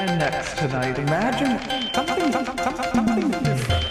And next tonight, imagine something, something, something different.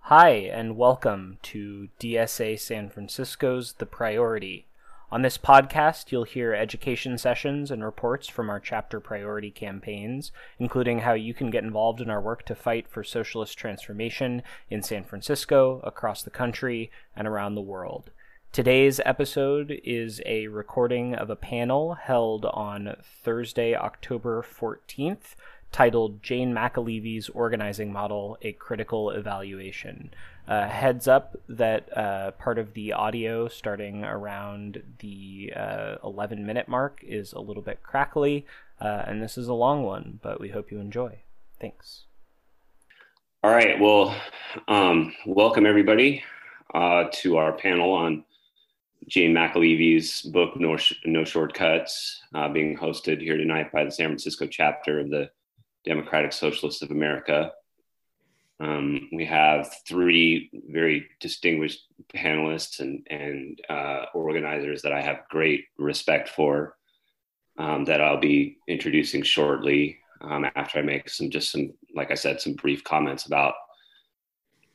Hi, and welcome to DSA San Francisco's The Priority. On this podcast, you'll hear education sessions and reports from our chapter priority campaigns, including how you can get involved in our work to fight for socialist transformation in San Francisco, across the country, and around the world. Today's episode is a recording of a panel held on Thursday, October 14th titled Jane McAlevey's Organizing Model A Critical Evaluation. Uh, heads up that uh, part of the audio starting around the uh, 11 minute mark is a little bit crackly, uh, and this is a long one, but we hope you enjoy. Thanks. All right. Well, um, welcome everybody uh, to our panel on Jane McAlevey's book, No, no Shortcuts, uh, being hosted here tonight by the San Francisco chapter of the Democratic Socialists of America. Um, we have three very distinguished panelists and, and uh, organizers that I have great respect for um, that I'll be introducing shortly um, after I make some, just some, like I said, some brief comments about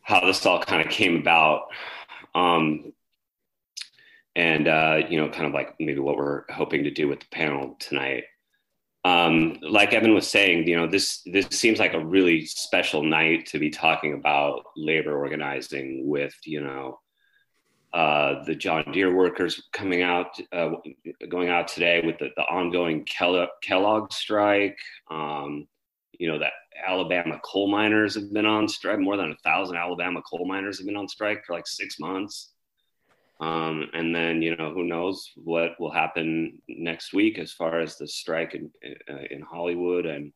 how this all kind of came about. Um, and, uh, you know, kind of like maybe what we're hoping to do with the panel tonight um, like Evan was saying, you know, this this seems like a really special night to be talking about labor organizing with, you know, uh, the John Deere workers coming out, uh, going out today with the, the ongoing Kellogg strike. Um, you know, that Alabama coal miners have been on strike. More than a thousand Alabama coal miners have been on strike for like six months. Um, and then, you know, who knows what will happen next week as far as the strike in, uh, in Hollywood and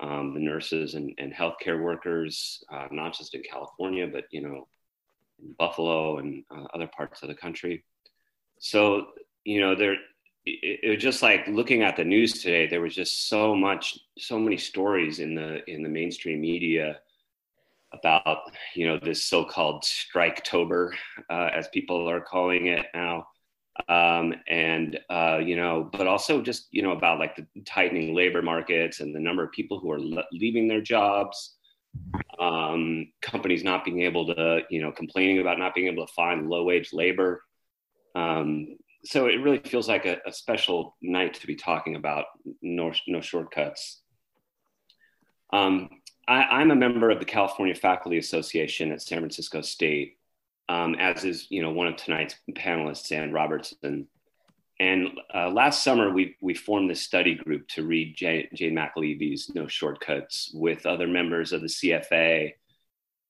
um, the nurses and, and healthcare workers, uh, not just in California, but, you know, in Buffalo and uh, other parts of the country. So, you know, there, it, it was just like looking at the news today, there was just so much, so many stories in the, in the mainstream media about you know this so-called striketober uh, as people are calling it now. Um, and uh, you know but also just you know about like the tightening labor markets and the number of people who are le- leaving their jobs um, companies not being able to you know complaining about not being able to find low wage labor. Um, so it really feels like a, a, special night to be talking about no, no shortcuts. Um, I, am a member of the California Faculty Association at San Francisco State, um, as is you know one of tonight's panelists, Ann Robertson. And uh, last summer, we we formed this study group to read Jane, McAlevey's No Shortcuts with other members of the CFA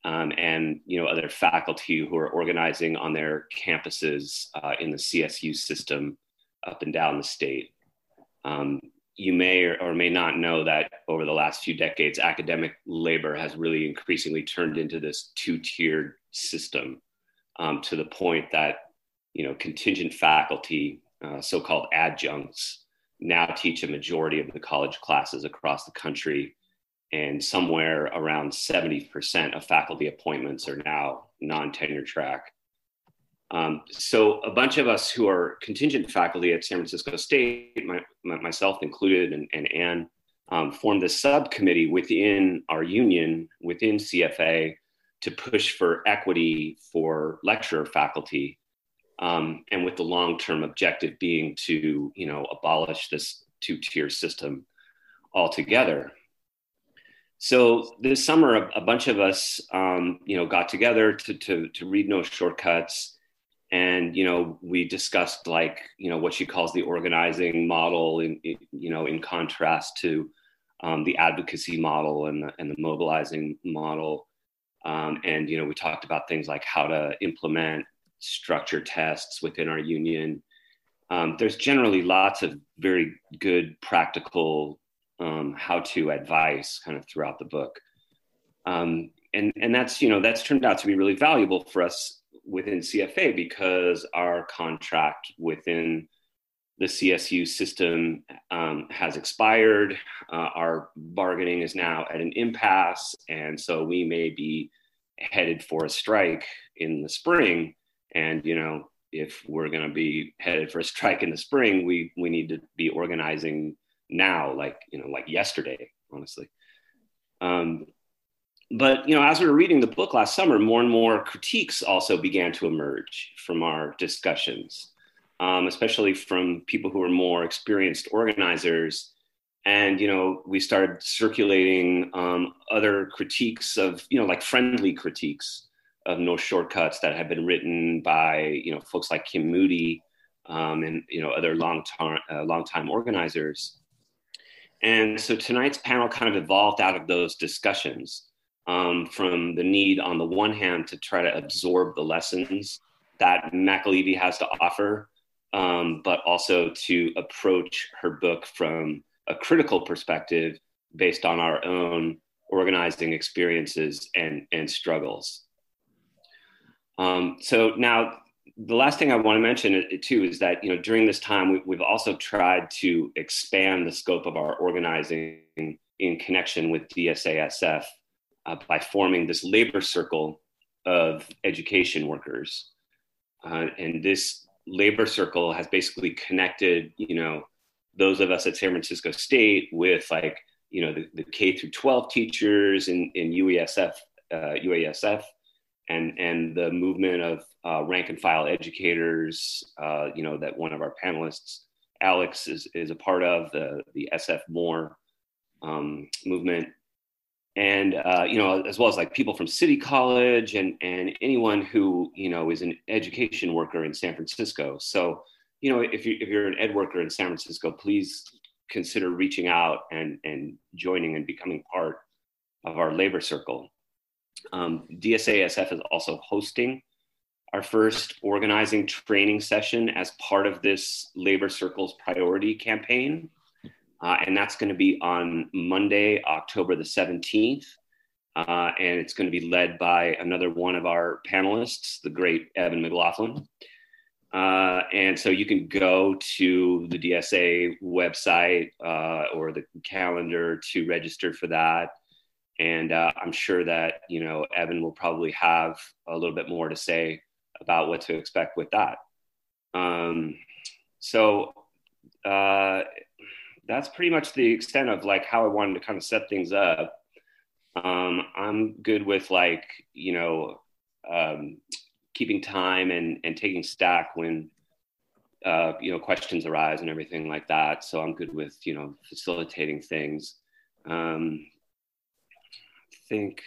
um, and you know other faculty who are organizing on their campuses uh, in the CSU system up and down the state. Um, you may or, or, may not know that over the last few decades, academic labor has really increasingly turned into this two-tiered system um, to the point that you know contingent faculty, uh, so-called adjuncts, now teach a majority of the college classes across the country, and somewhere around 70% of faculty appointments are now non-tenure track. Um, so a bunch of us who are contingent faculty at San Francisco State, my, my, myself included, and, and Ann, um, formed this subcommittee within our union, within CFA, to push for equity for lecturer faculty, um, and with the long-term objective being to, you know, abolish this two-tier system altogether. So this summer, a, a bunch of us, um, you know, got together to, to, to read No Shortcuts and you know we discussed like you know what she calls the organizing model in, in you know in contrast to um, the advocacy model and the, and the mobilizing model. Um, and you know we talked about things like how to implement structure tests within our union. Um, there's generally lots of very good practical um, how to advice kind of throughout the book. Um, and and that's you know that's turned out to be really valuable for us within CFA because our contract within the CSU system um, has expired. Uh, our bargaining is now at an impasse, and so we may be headed for a strike in the spring. And you know, if we're going to be headed for a strike in the spring, we we need to be organizing now, like you know, like yesterday, honestly. Um, but you know, as we were reading the book last summer, more and more critiques also began to emerge from our discussions, um, especially from people who are more experienced organizers. And you know, we started circulating um, other critiques of you know, like friendly critiques of no shortcuts that have been written by you know folks like Kim Moody um, and you know other long time uh, long time organizers. And so tonight's panel kind of evolved out of those discussions um, from the need, on the one hand, to try to absorb the lessons that McAlevey has to offer, um, but also to approach her book from a critical perspective based on our own organizing experiences and, and struggles. Um, so now the last thing I want to mention too is that you know during this time we, have also tried to expand the scope of our organizing in connection with DSASF uh, by forming this labor circle of education workers, uh, and this labor circle has basically connected you know those of us at San Francisco State with like you know the, the K through 12 teachers in in UESF uh, UASF and and the movement of uh, rank and file educators, uh, you know, that one of our panelists, Alex, is is a part of the the SF More um, movement, and uh, you know, as well as like people from City College and and anyone who you know is an education worker in San Francisco. So, you know, if you if you're an ed worker in San Francisco, please consider reaching out and and joining and becoming part of our labor circle. Um, DSASF is also hosting our first organizing training session as part of this Labor Circles priority campaign. Uh, and that's going to be on Monday, October the 17th. Uh, and it's going to be led by another one of our panelists, the great Evan McLaughlin. Uh, and so you can go to the DSA website uh, or the calendar to register for that and uh, I'm sure that you know Evan will probably have a little bit more to say about what to expect with that. Um, so uh, that's pretty much the extent of like how I wanted to kind of set things up. Um, I'm good with like you know um, keeping time and and taking stack when uh, you know questions arise and everything like that. So I'm good with you know facilitating things. Um, think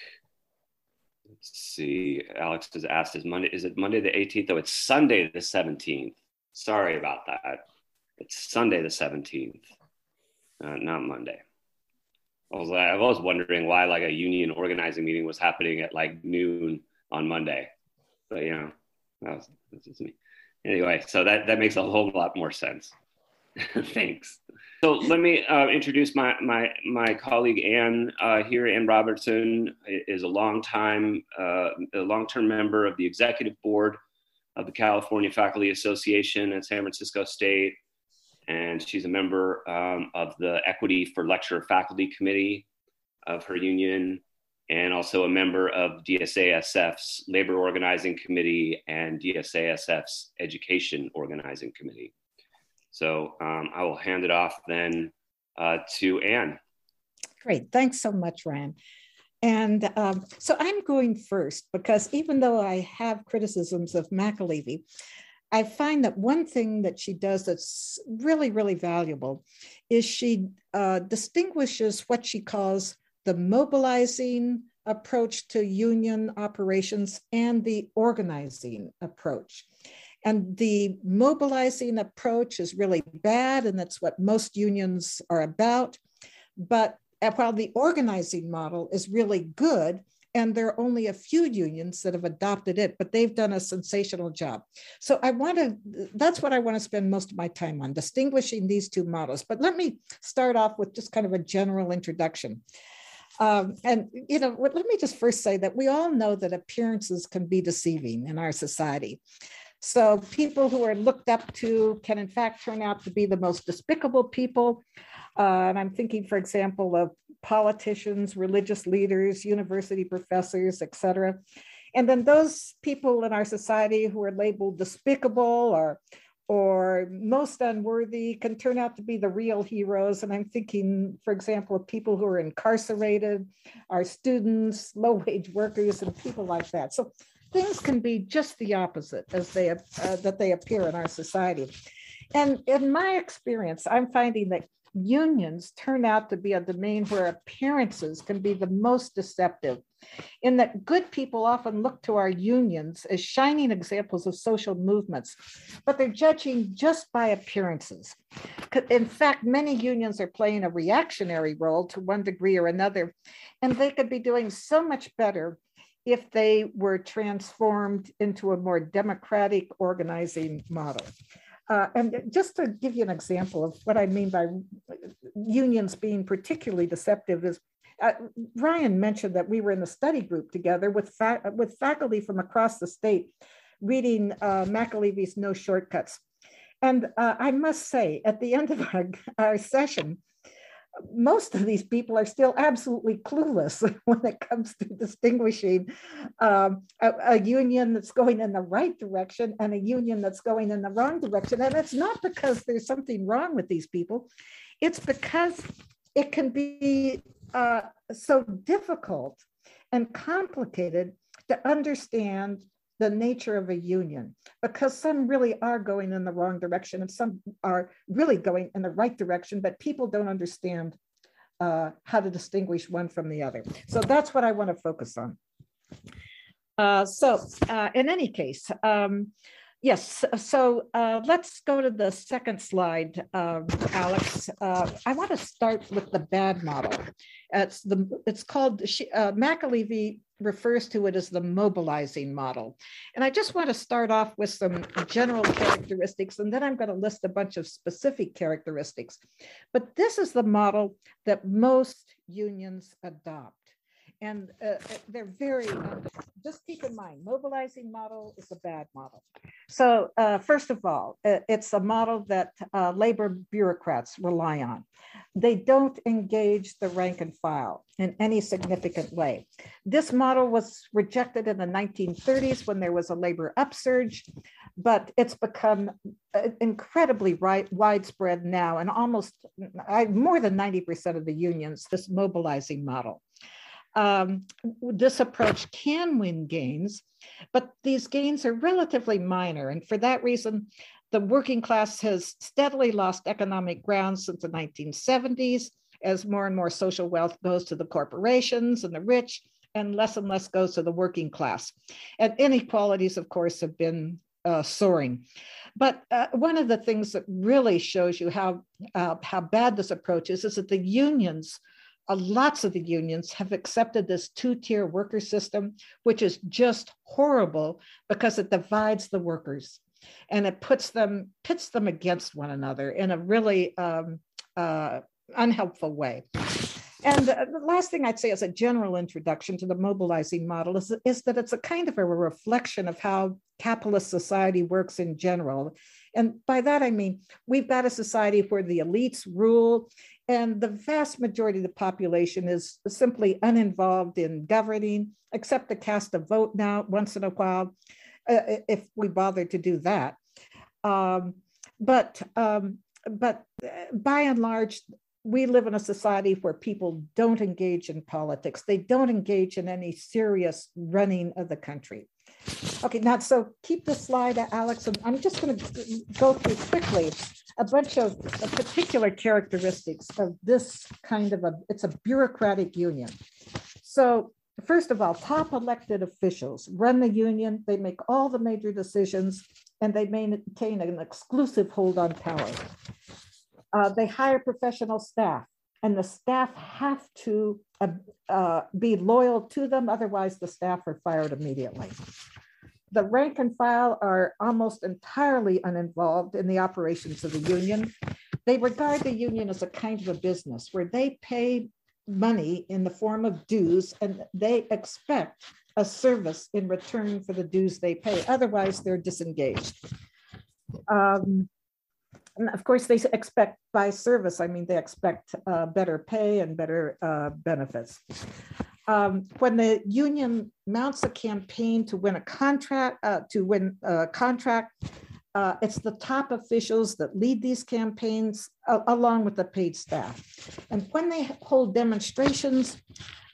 let's see alex has asked is monday is it monday the 18th though it's sunday the 17th sorry about that it's sunday the 17th uh, not monday I was, like, I was wondering why like a union organizing meeting was happening at like noon on monday but you know that was, that's just me anyway so that, that makes a whole lot more sense Thanks. So let me uh, introduce my, my, my colleague Ann uh, here. Ann Robertson is a long time, uh, a long-term member of the executive board of the California Faculty Association at San Francisco State. And she's a member um, of the Equity for Lecturer Faculty Committee of her union, and also a member of DSASF's Labor Organizing Committee and DSASF's Education Organizing Committee. So um, I will hand it off then uh, to Anne. Great. Thanks so much, Ryan. And um, so I'm going first because even though I have criticisms of McAlevey, I find that one thing that she does that's really, really valuable is she uh, distinguishes what she calls the mobilizing approach to union operations and the organizing approach. And the mobilizing approach is really bad, and that's what most unions are about. But uh, while the organizing model is really good, and there are only a few unions that have adopted it, but they've done a sensational job. So I want to, that's what I want to spend most of my time on, distinguishing these two models. But let me start off with just kind of a general introduction. Um, and you know, let me just first say that we all know that appearances can be deceiving in our society. So people who are looked up to can in fact turn out to be the most despicable people. Uh, and I'm thinking, for example, of politicians, religious leaders, university professors, et cetera. And then those people in our society who are labeled despicable or or most unworthy can turn out to be the real heroes. And I'm thinking, for example, of people who are incarcerated, our students, low wage workers, and people like that. So things can be just the opposite as they uh, that they appear in our society. And in my experience, I'm finding that unions turn out to be a domain where appearances can be the most deceptive, in that good people often look to our unions as shining examples of social movements, but they're judging just by appearances. In fact, many unions are playing a reactionary role to one degree or another, and they could be doing so much better if they were transformed into a more democratic organizing model. Uh, and just to give you an example of what I mean by unions being particularly deceptive is uh, Ryan mentioned that we were in the study group together with, fa- with faculty from across the state reading uh, No Shortcuts. And uh, I must say, at the end of our, our session, most of these people are still absolutely clueless when it comes to distinguishing um, a, a, union that's going in the right direction and a union that's going in the wrong direction. And it's not because there's something wrong with these people, it's because it can be uh, so difficult and complicated to understand the nature of a union because some really are going in the wrong direction and some are really going in the right direction, but people don't understand uh, how to distinguish one from the other. So that's what I want to focus on. Uh, so uh, in any case, um, yes, so uh, let's go to the second slide, um, Alex. Uh, I want to start with the bad model. It's the it's called uh, McAlevey refers to it as the mobilizing model. And I just want to start off with some general characteristics, and then I'm going to list a bunch of specific characteristics. But this is the model that most unions adopt and uh, uh, they're very just keep in mind mobilizing model is a bad model. So uh, first of all uh, it's a model that uh, labor bureaucrats rely on. They don't engage the rank and file in any significant way. This model was rejected in the 1930s when there was a labor upsurge but it's become uh, incredibly right, widespread now and almost I, more than 90% of the unions this mobilizing model um, this approach can win gains, but these gains are relatively minor. And for that reason, the working class has steadily lost economic ground since the 1970s as more and more social wealth goes to the corporations and the rich and less and less goes to the working class. And inequalities, of course, have been uh, soaring. But uh, one of the things that really shows you how, uh, how bad this approach is, is that the unions lots of the unions have accepted this two-tier worker system, which is just horrible because it divides the workers and it puts them pits them against one another in a really um, uh, unhelpful way. And uh, the last thing I'd say as a general introduction to the mobilizing model is, is that it's a kind of a reflection of how capitalist society works in general. And by that, I mean, we've got a society where the elites rule and the vast majority of the population is simply uninvolved in governing, except to cast a vote now once in a while, uh, if we bother to do that. Um, but um, but uh, by and large, we live in a society where people don't engage in politics. They don't engage in any serious running of the country. Okay, now, so keep the slide, Alex. I'm just going to go through quickly a bunch of particular characteristics of this kind of a, it's a bureaucratic union. So first of all, top elected officials run the union, they make all the major decisions, and they maintain an exclusive hold on power. Uh, they hire professional staff, and the staff have to uh, uh, be loyal to them, otherwise the staff are fired immediately the rank and file are almost entirely uninvolved in the operations of the union. They regard the union as a kind of a business where they pay money in the form of dues and they expect a service in return for the dues they pay. Otherwise, they're disengaged. Um, and of course, they expect by service, I mean, they expect uh, better pay and better uh, benefits. Um, when the union mounts a campaign to win a contract, uh, to win a contract, uh, it's the top officials that lead these campaigns uh, along with the paid staff. And when they hold demonstrations,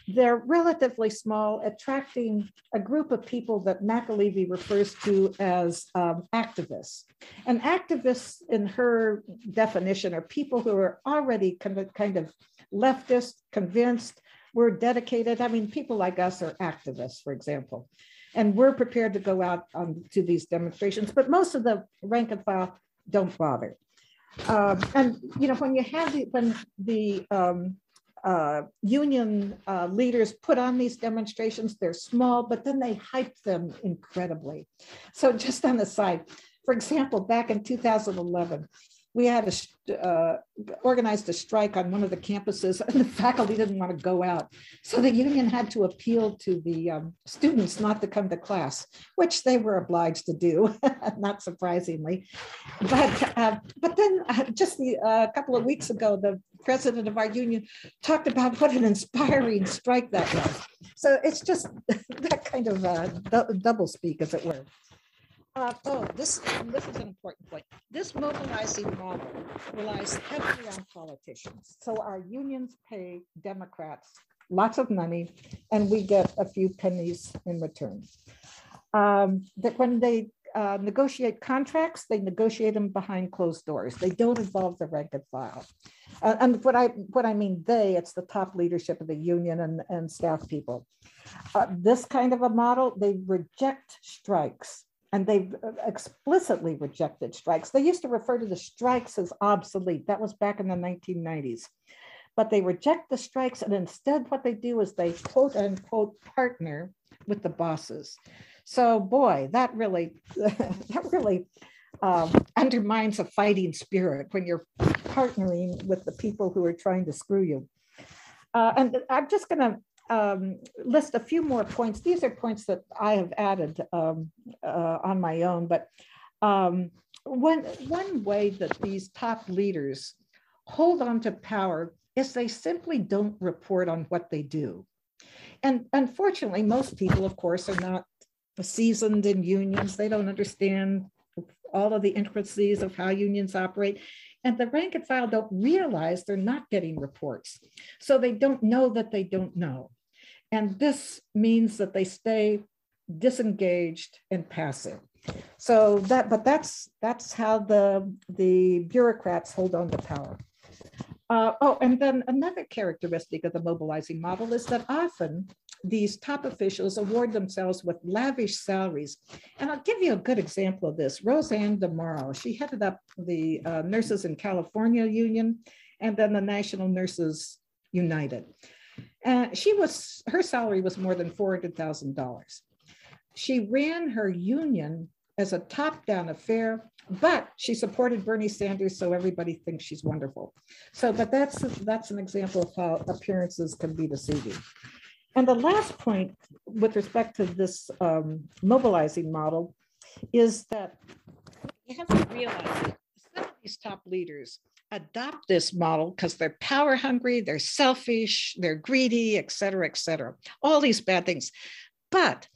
they're relatively small, attracting a group of people that McAlevey refers to as um, activists. And activists, in her definition, are people who are already kind of, kind of leftist, convinced, we're dedicated. I mean, people like us are activists, for example, and we're prepared to go out um, to these demonstrations, but most of the rank and file don't bother. Um, and you know, when you have the when the um, uh, union uh, leaders put on these demonstrations. They're small, but then they hype them incredibly. So, just on the side, for example, back in 2011, we had a, uh, organized a strike on one of the campuses and the faculty didn't want to go out. So the union had to appeal to the um, students not to come to class, which they were obliged to do, not surprisingly. But, uh, but then uh, just a uh, couple of weeks ago, the president of our union talked about what an inspiring strike that was. So it's just that kind of uh, double speak, as it were. Uh, oh, this, this is an important point. This mobilizing model relies heavily on politicians. So our unions pay Democrats lots of money and we get a few pennies in return. Um, that when they uh, negotiate contracts, they negotiate them behind closed doors. They don't involve the rank and file. Uh, and what I what I mean they, it's the top leadership of the union and, and staff people. Uh, this kind of a model, they reject strikes and they've explicitly rejected strikes. They used to refer to the strikes as obsolete. That was back in the 1990s. But they reject the strikes, and instead, what they do is they quote unquote partner with the bosses. So, boy, that really, that really um, undermines a fighting spirit when you're partnering with the people who are trying to screw you. Uh, and I'm just going to um, list a few more points. These are points that I have added um, uh, on my own, but um, one, one way that these top leaders hold on to power is they simply don't report on what they do. And unfortunately, most people, of course, are not seasoned in unions. They don't understand all of the intricacies of how unions operate. And the rank and file don't realize they're not getting reports. So they don't know that they don't know. And this means that they stay disengaged and passive. So that, but that's that's how the the bureaucrats hold on to power. Uh, oh, and then another characteristic of the mobilizing model is that often these top officials award themselves with lavish salaries. And I'll give you a good example of this. RoseAnn DeMoro, she headed up the uh, Nurses in California Union and then the National Nurses United. Uh, she was, her salary was more than $400,000. She ran her union as a top down affair, but she supported Bernie Sanders, so everybody thinks she's wonderful. So, but that's, that's an example of how appearances can be deceiving. And the last point with respect to this um, mobilizing model is that you have to realize that some of these top leaders adopt this model because they're power hungry, they're selfish, they're greedy, et cetera, et cetera. All these bad things. But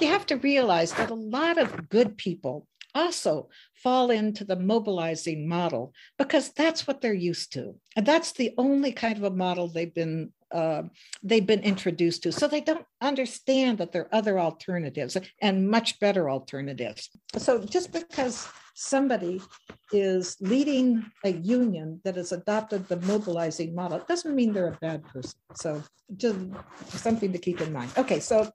you have to realize that a lot of good people also fall into the mobilizing model because that's what they're used to. And that's the only kind of a model they've been uh, they've been introduced to. So they don't understand that there are other alternatives and much better alternatives. So just because somebody is leading a union that has adopted the mobilizing model, doesn't mean they're a bad person. So just something to keep in mind. Okay, so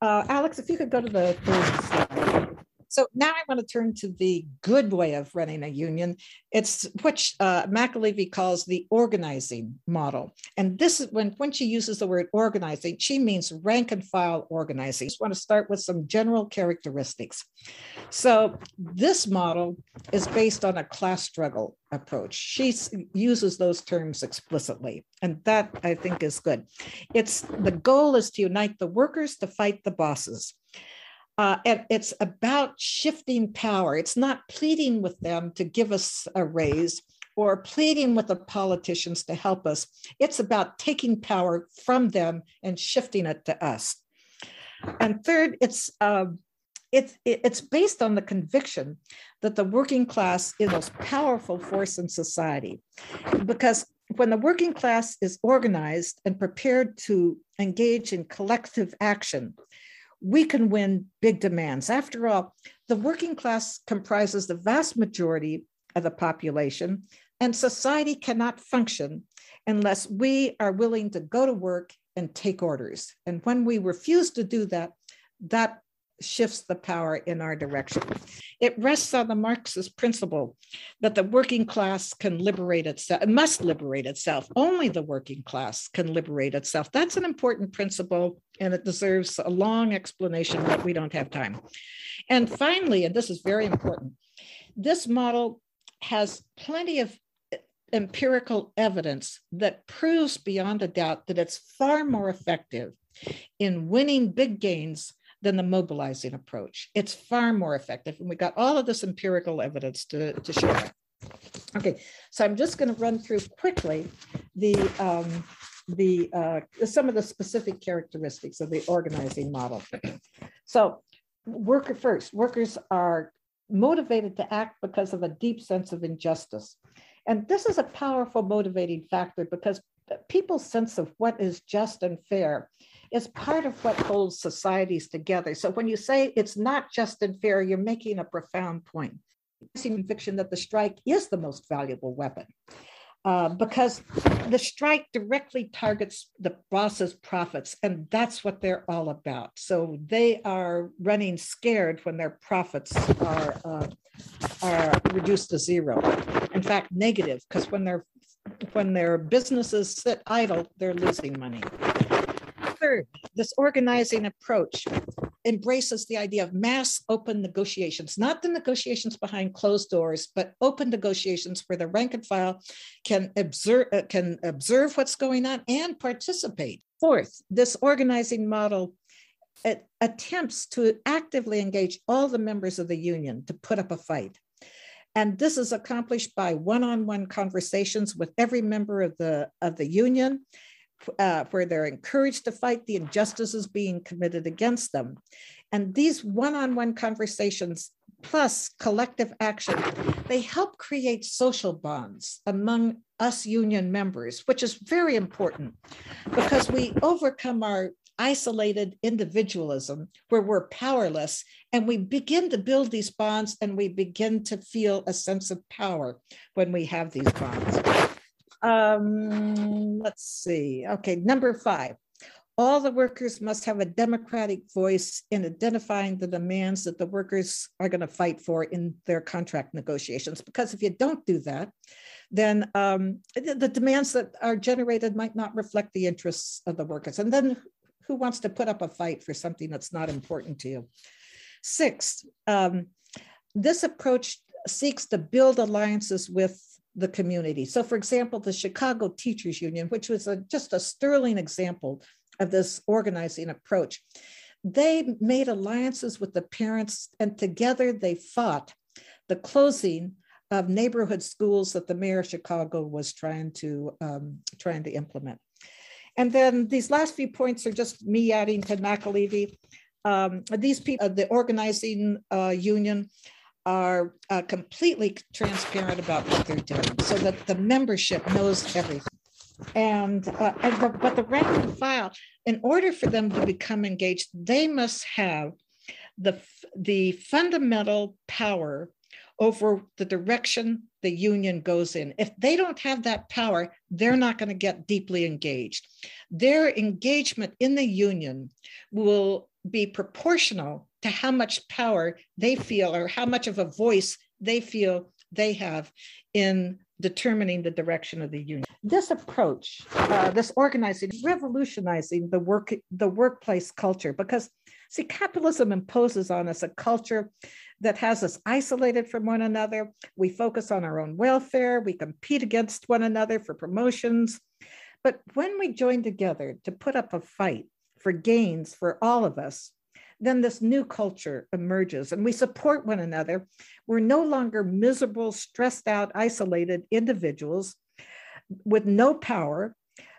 uh, Alex, if you could go to the third slide. So now I want to turn to the good way of running a union. It's what uh, McAlevey calls the organizing model. And this is when, when she uses the word organizing, she means rank and file organizing. I just want to start with some general characteristics. So this model is based on a class struggle approach. She uses those terms explicitly, and that I think is good. It's the goal is to unite the workers to fight the bosses. Uh, and it's about shifting power. It's not pleading with them to give us a raise or pleading with the politicians to help us. It's about taking power from them and shifting it to us. And third, it's uh, it's it's based on the conviction that the working class is the most powerful force in society, because when the working class is organized and prepared to engage in collective action, we can win big demands. After all, the working class comprises the vast majority of the population, and society cannot function unless we are willing to go to work and take orders. And when we refuse to do that, that shifts the power in our direction. It rests on the Marxist principle that the working class can liberate itself, it must liberate itself. Only the working class can liberate itself. That's an important principle, and it deserves a long explanation, but we don't have time. And finally, and this is very important, this model has plenty of empirical evidence that proves beyond a doubt that it's far more effective in winning big gains than the mobilizing approach. It's far more effective. And we got all of this empirical evidence to, to show that. Okay, so I'm just going to run through quickly the, um, the uh, some of the specific characteristics of the organizing model. So worker first, workers are motivated to act because of a deep sense of injustice. And this is a powerful motivating factor because people's sense of what is just and fair is part of what holds societies together. So when you say it's not just and fair, you're making a profound point. Conviction that the strike is the most valuable weapon. Uh, because the strike directly targets the boss's profits, and that's what they're all about. So they are running scared when their profits are uh, are reduced to zero. In fact, negative, because when their when their businesses sit idle, they're losing money. Third, this organizing approach embraces the idea of mass open negotiations, not the negotiations behind closed doors, but open negotiations where the rank and file can observe, uh, can observe what's going on and participate. Fourth, this organizing model it attempts to actively engage all the members of the union to put up a fight. And this is accomplished by one-on-one conversations with every member of the, of the union uh, where they're encouraged to fight the injustices being committed against them. And these one on one conversations plus collective action, they help create social bonds among us union members, which is very important because we overcome our isolated individualism where we're powerless and we begin to build these bonds and we begin to feel a sense of power when we have these bonds. Um, let's see. Okay, number five. All the workers must have a democratic voice in identifying the demands that the workers are going to fight for in their contract negotiations. Because if you don't do that, then um, the, the demands that are generated might not reflect the interests of the workers. And then who wants to put up a fight for something that's not important to you? Sixth, um, this approach seeks to build alliances with the community. So, for example, the Chicago Teachers Union, which was a, just a sterling example of this organizing approach, they made alliances with the parents, and together they fought the closing of neighborhood schools that the mayor of Chicago was trying to um, trying to implement. And then these last few points are just me adding to McAlevey. Um, these people, the organizing uh, union, are uh, completely transparent about what they're doing so that the membership knows everything. And, uh, and the, but the rank and file, in order for them to become engaged, they must have the, the fundamental power over the direction the union goes in. If they don't have that power, they're not going to get deeply engaged. Their engagement in the union will be proportional to how much power they feel or how much of a voice they feel they have in determining the direction of the union. This approach, uh, this organizing, revolutionizing the work, the workplace culture, because see, capitalism imposes on us a culture that has us isolated from one another. We focus on our own welfare. We compete against one another for promotions. But when we join together to put up a fight for gains for all of us, then this new culture emerges and we support one another. We're no longer miserable, stressed out, isolated individuals with no power,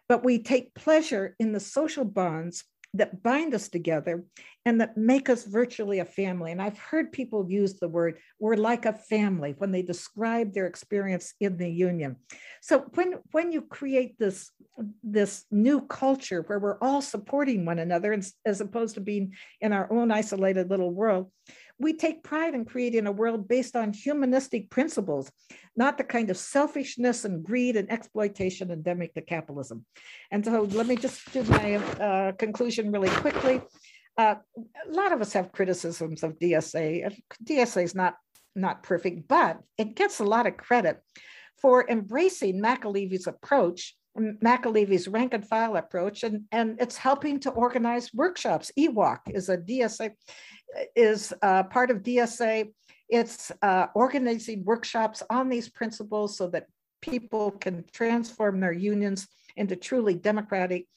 but we take pleasure in the social bonds that bind us together and that make us virtually a family. And I've heard people use the word, we're like a family when they describe their experience in the union. So when, when you create this, this new culture where we're all supporting one another as opposed to being in our own isolated little world, we take pride in creating a world based on humanistic principles, not the kind of selfishness and greed and exploitation endemic to capitalism. And so let me just do my uh, conclusion really quickly. Uh, a lot of us have criticisms of DSA. DSA is not, not perfect, but it gets a lot of credit for embracing McAlevey's approach McAlevey's rank and file approach, and, and it's helping to organize workshops. EWOC is a DSA, is uh, part of DSA. It's uh, organizing workshops on these principles so that people can transform their unions into truly democratic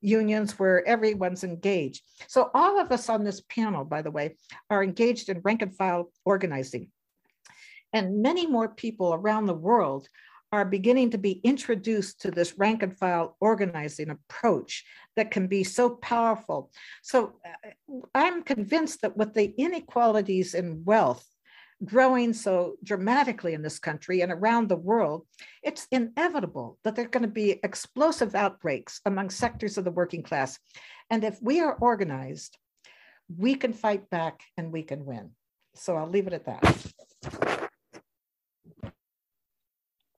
unions where everyone's engaged. So all of us on this panel, by the way, are engaged in rank and file organizing. And many more people around the world are beginning to be introduced to this rank and file organizing approach that can be so powerful. So uh, I'm convinced that with the inequalities in wealth growing so dramatically in this country and around the world, it's inevitable that there are going to be explosive outbreaks among sectors of the working class. And if we are organized, we can fight back and we can win. So I'll leave it at that.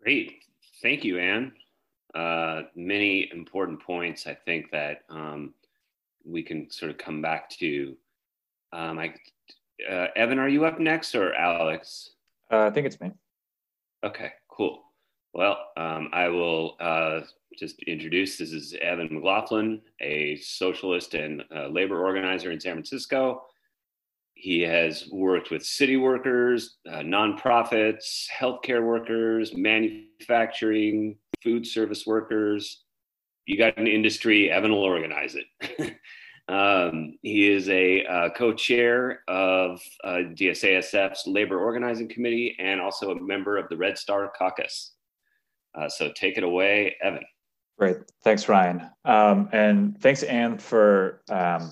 Great. Thank you, Anne. Uh, many important points, I think, that um, we can sort of come back to. Um, I, uh, Evan, are you up next or Alex? Uh, I think it's me. Okay, cool. Well, um, I will uh, just introduce this is Evan McLaughlin, a socialist and uh, labor organizer in San Francisco. He has worked with city workers, uh, nonprofits, healthcare workers, manufacturing, food service workers. You got an industry, Evan will organize it. um, he is a uh, co-chair of uh, DSASF's Labor Organizing Committee and also a member of the Red Star Caucus. Uh, so take it away, Evan. Great. Thanks, Ryan. Um, and thanks, Anne, for um,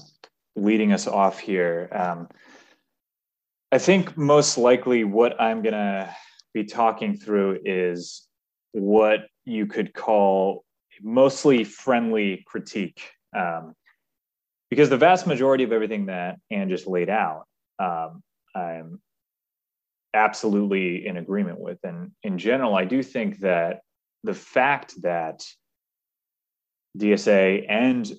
leading us off here. Um, I think most likely what I'm going to be talking through is what you could call mostly friendly critique. Um, because the vast majority of everything that Anne just laid out, um, I'm absolutely in agreement with. And in general, I do think that the fact that DSA and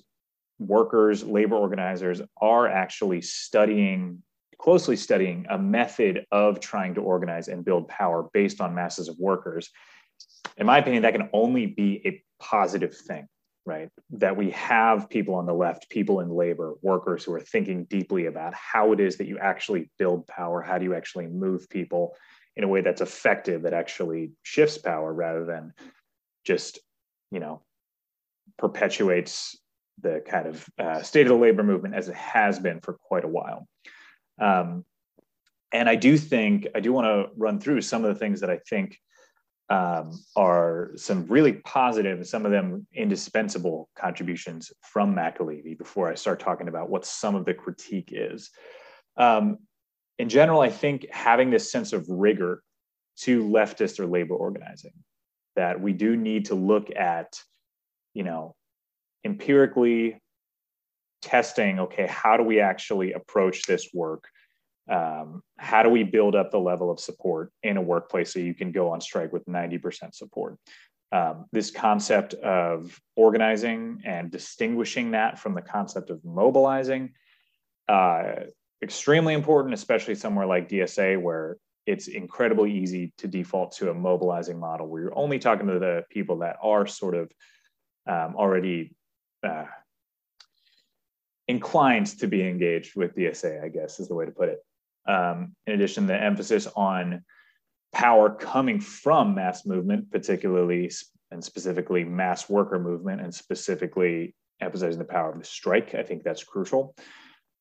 workers, labor organizers are actually studying closely studying a method of trying to organize and build power based on masses of workers, in my opinion, that can only be a positive thing, right? That we have people on the left, people in labor, workers who are thinking deeply about how it is that you actually build power, how do you actually move people in a way that's effective, that actually shifts power rather than just, you know, perpetuates the kind of uh, state of the labor movement as it has been for quite a while. Um, and I do think, I do want to run through some of the things that I think um, are some really positive, some of them indispensable contributions from McAlevey before I start talking about what some of the critique is. Um, in general, I think having this sense of rigor to leftist or labor organizing, that we do need to look at, you know, empirically testing okay how do we actually approach this work? Um, how do we build up the level of support in a workplace so you can go on strike with 90% support? Um, this concept of organizing and distinguishing that from the concept of mobilizing uh, extremely important, especially somewhere like DSA where it's incredibly easy to default to a mobilizing model. Where you're only talking to the people that are sort of um, already uh, inclined to be engaged with DSA, I guess is the way to put it. Um, in addition, the emphasis on power coming from mass movement, particularly and specifically mass worker movement, and specifically emphasizing the power of the strike, I think that's crucial.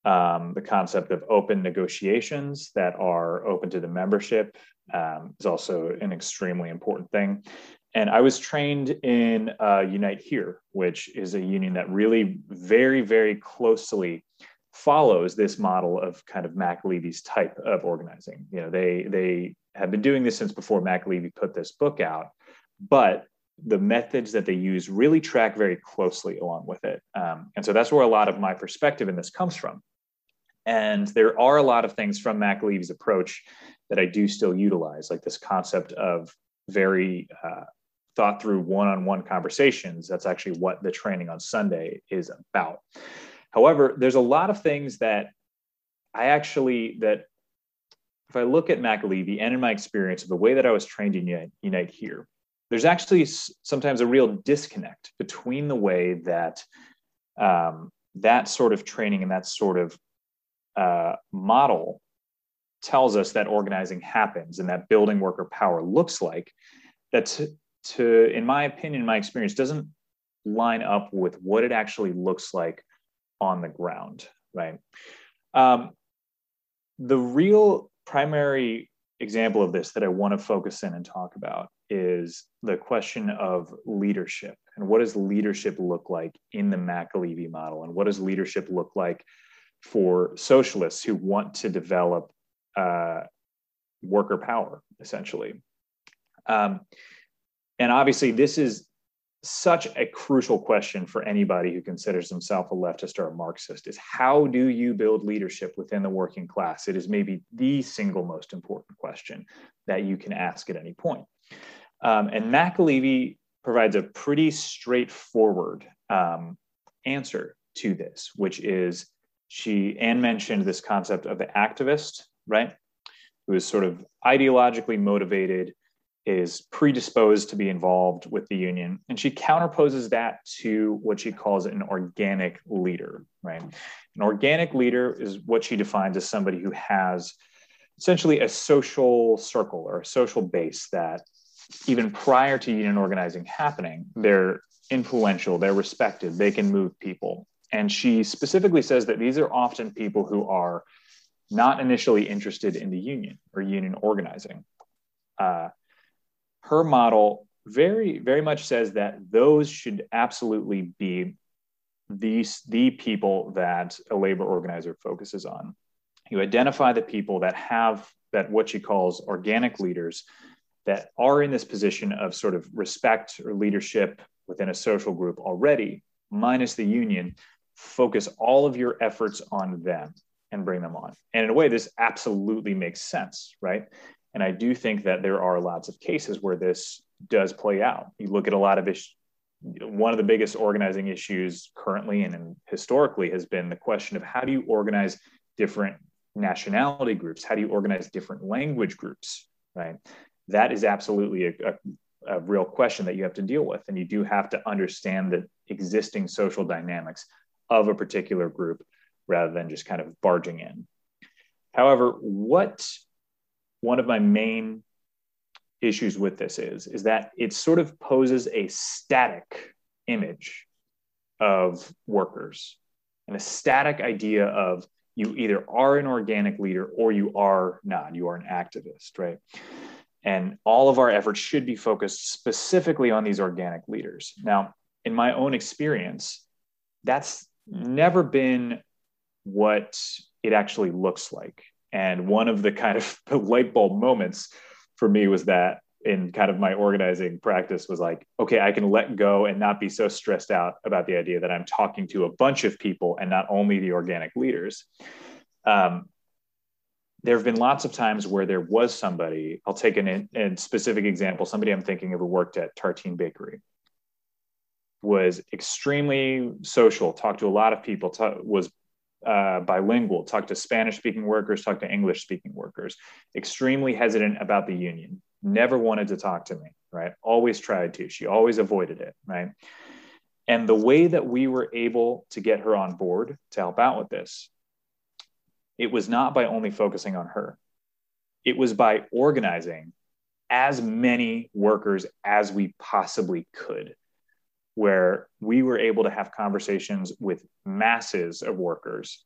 Um, the concept of open negotiations that are open to the membership um, is also an extremely important thing. And I was trained in uh, Unite Here, which is a union that really very, very closely follows this model of kind of McAlevey's type of organizing. You know, they they have been doing this since before McAlevey put this book out, but the methods that they use really track very closely along with it. Um, and so that's where a lot of my perspective in this comes from. And there are a lot of things from McAlevey's approach that I do still utilize, like this concept of very uh, thought through one on one conversations. That's actually what the training on Sunday is about. However, there's a lot of things that I actually, that if I look at McAlevey and in my experience of the way that I was trained in Unite, here, there's actually sometimes a real disconnect between the way that um, that sort of training and that sort of uh, model tells us that organizing happens and that building worker power looks like that to, in my opinion my experience doesn't line up with what it actually looks like on the ground right um, the real primary example of this that i want to focus in and talk about is the question of leadership and what does leadership look like in the McAlevey model and what does leadership look like for socialists who want to develop uh, worker power, essentially. Um, and obviously, this is such a crucial question for anybody who considers himself a leftist or a Marxist is how do you build leadership within the working class? It is maybe the single most important question that you can ask at any point. Um, and McAlevey provides a pretty straightforward um, answer to this, which is she Anne mentioned this concept of the activist, right? Who is sort of ideologically motivated, is predisposed to be involved with the union, and she counterposes that to what she calls an organic leader, right? An organic leader is what she defines as somebody who has essentially a social circle or a social base that even prior to union organizing happening, they're influential, they're respected, they can move people. And she specifically says that these are often people who are not initially interested in the union or union organizing. Uh, her model very, very much says that those should absolutely be these the people that a labor organizer focuses on. You identify the people that have that what she calls organic leaders that are in this position of sort of respect or leadership within a social group already, minus the union, focus all of your efforts on them and bring them on. And in a way, this absolutely makes sense, right? And I do think that there are lots of cases where this does play out. You look at a lot of issues. One of the biggest organizing issues currently and historically has been the question of how do you organize different nationality groups? How do you organize different language groups, right? That is absolutely a, a, a real question that you have to deal with. And you do have to understand the existing social dynamics of a particular group rather than just kind of barging in. However, what one of my main issues with this is is that it sort of poses a static image of workers and a static idea of you either are an organic leader or you are not. You are an activist right? And all of our efforts should be focused specifically on these organic leaders. Now in my own experience that's never been what it actually looks like. And one of the kind of light bulb moments for me was that in kind of my organizing practice was like, okay, I can let go and not be so stressed out about the idea that I'm talking to a bunch of people and not only the organic leaders. Um, there have been lots of times where there was somebody, I'll take an, a specific example, somebody I'm thinking of who worked at Tartine Bakery was extremely social, talked to a lot of people, was uh, bilingual, talk to Spanish speaking workers, talk to English speaking workers, extremely hesitant about the union, never wanted to talk to me, right? Always tried to. She always avoided it, right? And the way that we were able to get her on board to help out with this, it was not by only focusing on her, it was by organizing as many workers as we possibly could where we were able to have conversations with masses of workers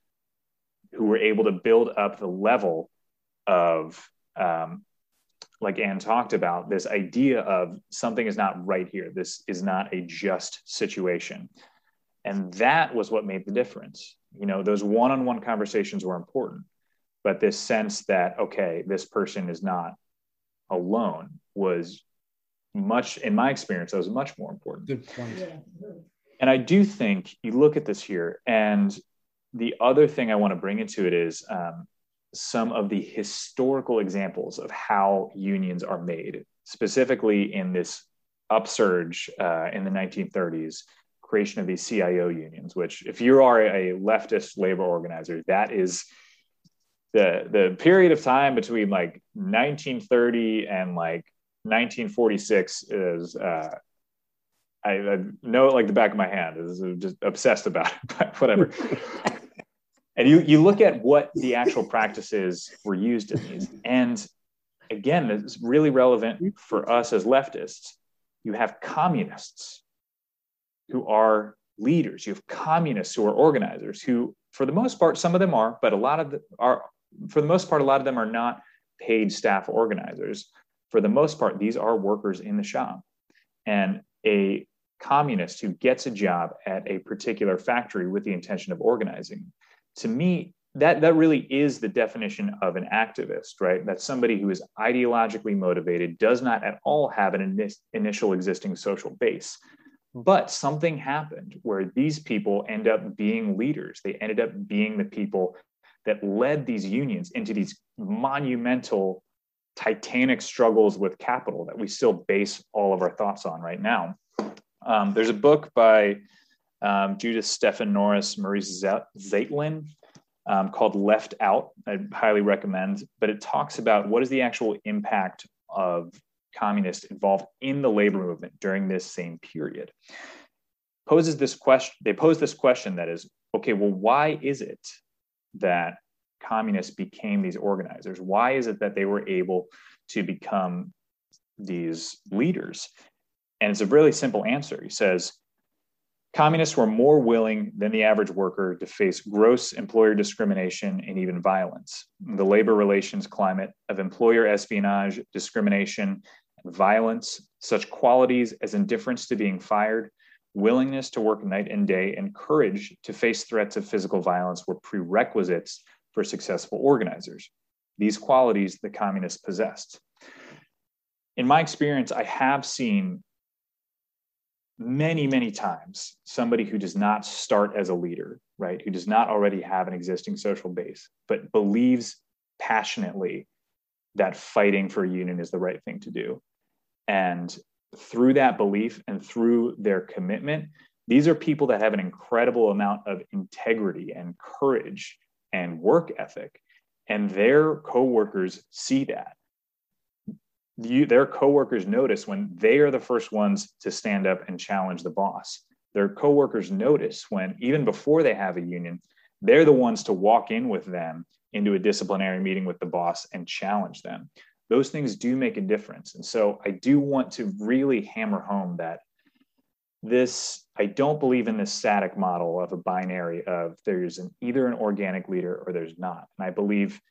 who were able to build up the level of um, like anne talked about this idea of something is not right here. This is not a just situation. And that was what made the difference. You know those one-on-one conversations were important but this sense that okay this person is not alone was much in my experience that was much more important Good point. and i do think you look at this here and the other thing i want to bring into it is um, some of the historical examples of how unions are made specifically in this upsurge uh, in the 1930s creation of these cio unions which if you are a leftist labor organizer that is the the period of time between like 1930 and like 1946 is uh, I, I, know it like the back of my hand. Is just obsessed about it, but whatever. and you you look at what the actual practices were used in these, and again, it's really relevant for us as leftists. You have communists who are leaders. You have communists who are organizers. Who, for the most part, some of them are, but a lot of them are. For the most part, a lot of them are not paid staff organizers for the most part, these are workers in the shop. And a communist who gets a job at a particular factory with the intention of organizing, to me, that, that really is the definition of an activist, right? That's somebody who is ideologically motivated, does not at all have an in- initial existing social base. But something happened where these people end up being leaders. They ended up being the people that led these unions into these monumental titanic struggles with capital that we still base all of our thoughts on right now. Um, there's a book by um, Judith Stepan-Norris, Maurice Zeitlin um, called Left Out. I highly recommend, but it talks about what is the actual impact of communists involved in the labor movement during this same period. Poses this question, they pose this question that is, okay, well, why is it that communists became these organizers? Why is it that they were able to become these leaders? And it's a really simple answer. He says, Communists were more willing than the average worker to face gross employer discrimination and even violence. The labor relations climate of employer espionage, discrimination, and violence, such qualities as indifference to being fired, willingness to work night and day, and courage to face threats of physical violence were prerequisites for successful organizers. These qualities the communists possessed. In my experience, I have seen many, many times somebody who does not start as a leader, right, who does not already have an existing social base, but believes passionately that fighting for union is the right thing to do. And through that belief and through their commitment, these are people that have an incredible amount of integrity and courage and work ethic and their coworkers see that. You, their coworkers notice when they are the first ones to stand up and challenge the boss. Their coworkers notice when even before they have a union they're the ones to walk in with them into a disciplinary meeting with the boss and challenge them. Those things do make a difference. And so i do want to really hammer home that this i don't believe in this static model of a binary of there's an either an organic leader or there's not. And i believe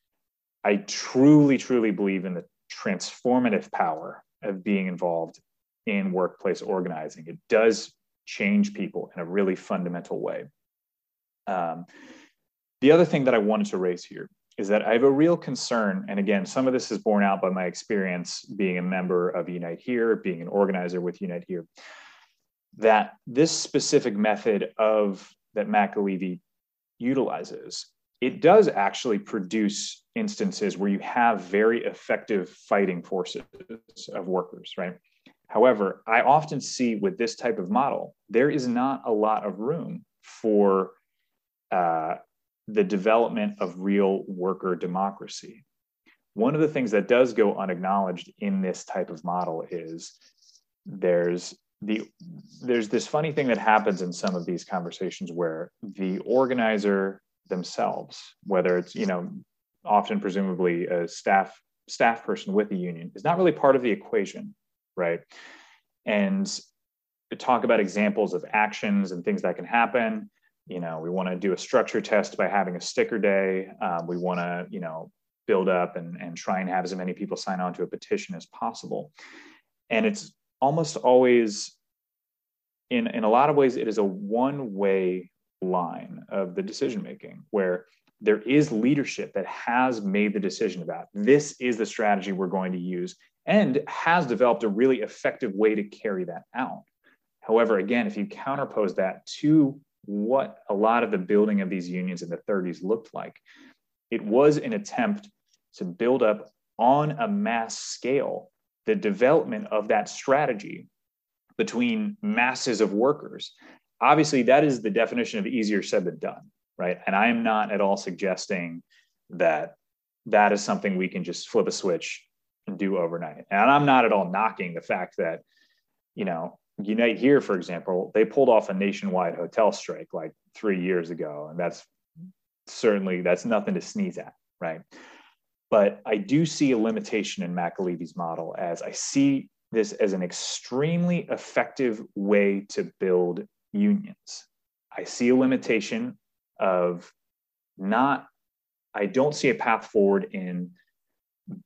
i truly truly believe in the transformative power of being involved in workplace organizing. It does change people in a really fundamental way. Um, the other thing that i wanted to raise here is that i have a real concern and again some of this is borne out by my experience being a member of unite here being an organizer with unite here that this specific method of that McAlevey utilizes, it does actually produce instances where you have very effective fighting forces of workers, right? However, I often see with this type of model, there is not a lot of room for uh, the development of real worker democracy. One of the things that does go unacknowledged in this type of model is there's the there's this funny thing that happens in some of these conversations where the organizer themselves, whether it's you know often presumably a staff staff person with the union, is not really part of the equation, right? And talk about examples of actions and things that can happen. You know, we want to do a structure test by having a sticker day. Um, we want to, you know, build up and, and try and have as many people sign on to a petition as possible. And it's almost always, in, in a lot of ways, it is a one way line of the decision making where there is leadership that has made the decision about this is the strategy we're going to use and has developed a really effective way to carry that out. However, again, if you counterpose that to what a lot of the building of these unions in the 30s looked like, it was an attempt to build up on a mass scale the development of that strategy between masses of workers. Obviously, that is the definition of easier said than done, right? And I am not at all suggesting that that is something we can just flip a switch and do overnight. And I'm not at all knocking the fact that, you know, Unite here, for example, they pulled off a nationwide hotel strike like three years ago, and that's certainly that's nothing to sneeze at, right? But I do see a limitation in McAlevey's model as I see this as an extremely effective way to build unions. I see a limitation of not, I don't see a path forward in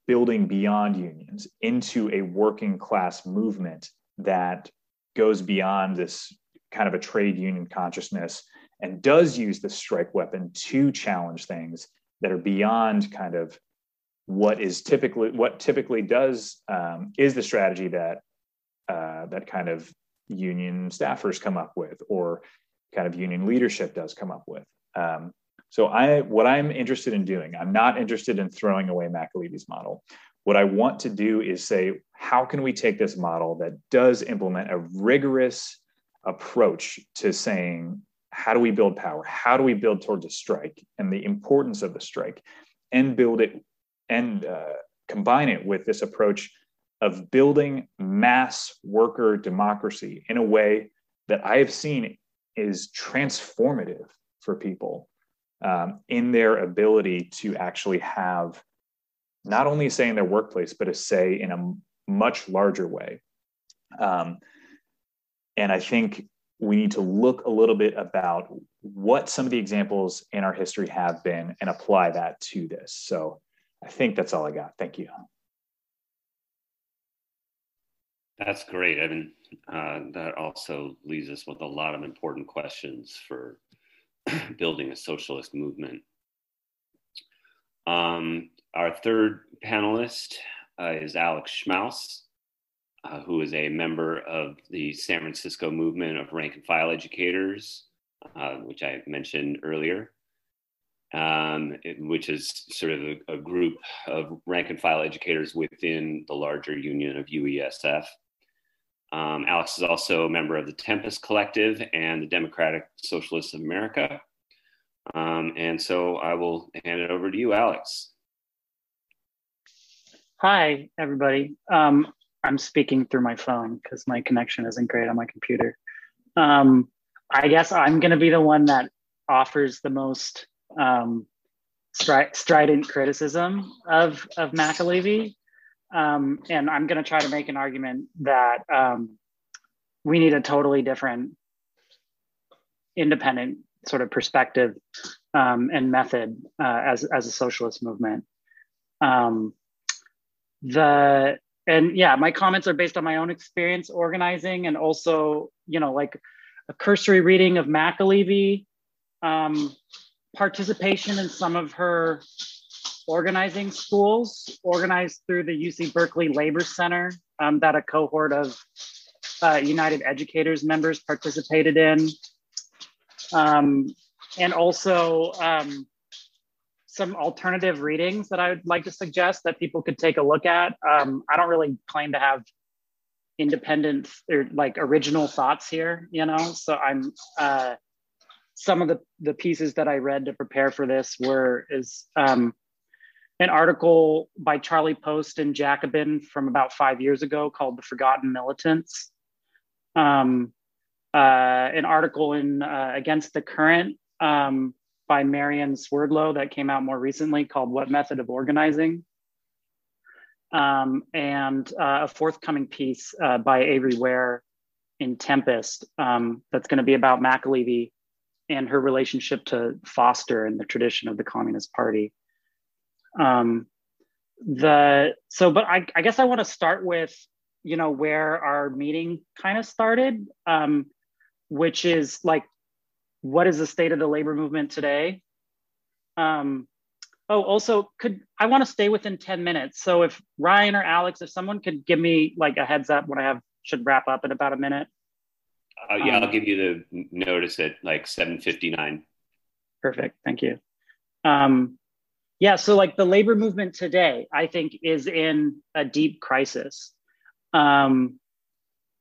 building beyond unions into a working class movement that goes beyond this kind of a trade union consciousness and does use the strike weapon to challenge things that are beyond kind of what is typically what typically does um, is the strategy that uh, that kind of union staffers come up with or kind of union leadership does come up with um, so i what i'm interested in doing i'm not interested in throwing away McAlevey's model what I want to do is say, how can we take this model that does implement a rigorous approach to saying, how do we build power? How do we build towards a strike and the importance of the strike and build it and uh, combine it with this approach of building mass worker democracy in a way that I have seen is transformative for people um, in their ability to actually have not only a say in their workplace, but a say in a much larger way. Um, and I think we need to look a little bit about what some of the examples in our history have been and apply that to this. So I think that's all I got. Thank you. That's great, Evan. Uh, that also leaves us with a lot of important questions for building a socialist movement. Um, our third panelist uh, is Alex Schmaus, uh, who is a member of the San Francisco movement of rank and file educators, uh, which I mentioned earlier, um, which is sort of a, a, group of rank and file educators within the larger union of UESF. Um, Alex is also a member of the Tempest Collective and the Democratic Socialists of America. Um, and so I will hand it over to you, Alex. Hi, everybody. Um, I'm speaking through my phone because my connection isn't great on my computer. Um, I guess I'm going to be the one that offers the most um, stri- strident criticism of, of McAlevey. Um, and I'm going to try to make an argument that um, we need a totally different independent sort of perspective um, and method uh, as, as a socialist movement. Um, the and yeah my comments are based on my own experience organizing and also you know like a cursory reading of McAlevey um, participation in some of her organizing schools organized through the uc berkeley labor center um, that a cohort of uh, united educators members participated in um, and also um, some alternative readings that I would like to suggest that people could take a look at. Um, I don't really claim to have independent or like original thoughts here, you know. So I'm uh, some of the, the pieces that I read to prepare for this were is um, an article by Charlie Post and Jacobin from about five years ago called The Forgotten Militants. Um, uh, an article in uh, Against the Current um, by Marian Swerdlow that came out more recently called What Method of Organizing? Um, and uh, a forthcoming piece uh, by Avery Wear in Tempest um, that's going to be about McAlevey and her relationship to Foster and the tradition of the Communist Party. Um, the so, but I, I guess I want to start with you know where our meeting kind of started, um, which is like, what is the state of the labor movement today? Um, oh, also, could I want to stay within ten minutes? So if Ryan or Alex, if someone could give me like a heads up when I have should wrap up in about a minute. Uh, yeah, um, I'll give you the notice at like 7:59. Perfect. Thank you. Um, yeah, so like the labor movement today, I think, is in a deep crisis. Um,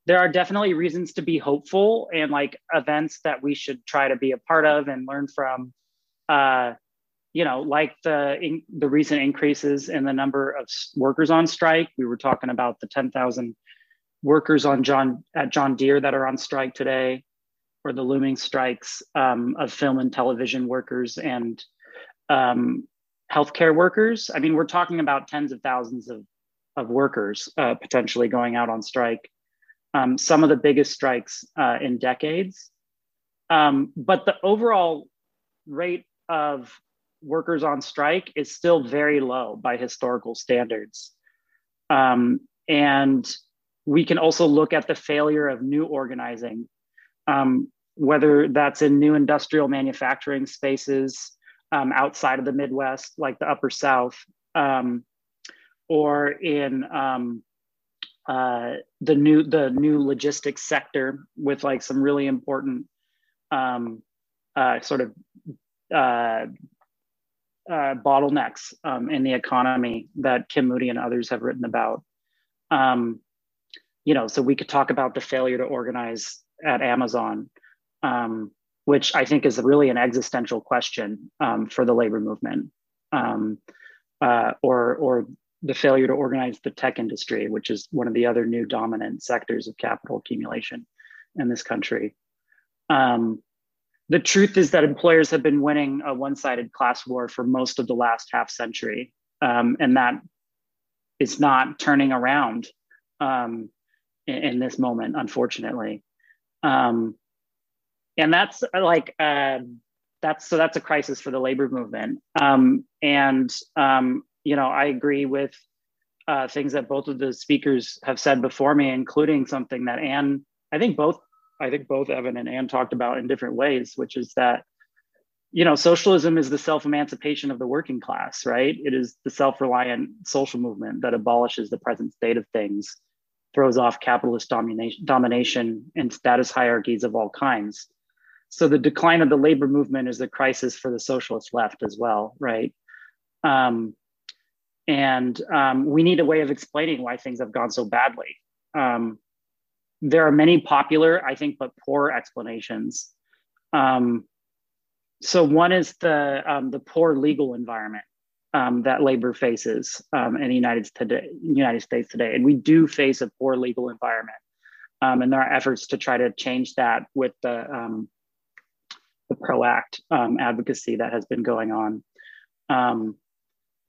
there are definitely reasons to be hopeful and like events that we should try to be a part of and learn from. Uh, you know, like the in, the recent increases in the number of workers on strike. We were talking about the 10,000 workers on John at John Deere that are on strike today, or the looming strikes um, of film and television workers and um, healthcare workers. I mean, we're talking about tens of thousands of, of workers uh, potentially going out on strike. Um, some of the biggest strikes uh, in decades. Um, but the overall rate of workers on strike is still very low by historical standards. Um, and we can also look at the failure of new organizing, um, whether that's in new industrial manufacturing spaces, um, outside of the Midwest, like the Upper South, um, or in um, uh, the new the new logistics sector with like some really important um, uh, sort of uh, uh, bottlenecks um, in the economy that Kim Moody and others have written about. Um, you know, so we could talk about the failure to organize at Amazon. Um, which I think is really an existential question um, for the labor movement, um, uh, or or the failure to organize the tech industry, which is one of the other new dominant sectors of capital accumulation in this country. Um, the truth is that employers have been winning a one-sided class war for most of the last half century, um, and that is not turning around um, in, in, this moment, unfortunately. Um, and that's uh, like uh, that's so that's a crisis for the labor movement. Um, and um, you know, I agree with uh, things that both of the speakers have said before me, including something that Anne, I think both, I think both Evan and Anne talked about in different ways, which is that you know, socialism is the self emancipation of the working class, right? It is the self reliant social movement that abolishes the present state of things, throws off capitalist domination, domination and status hierarchies of all kinds, so the decline of the labor movement is a crisis for the socialist left as well, right? Um, and um, we need a way of explaining why things have gone so badly. Um, there are many popular, I think, but poor explanations. Um, so one is the um, the poor legal environment um, that labor faces in the United, today, United States today, and we do face a poor legal environment. and there are efforts to try to change that with the the PROACT um, advocacy that has been going on. Um,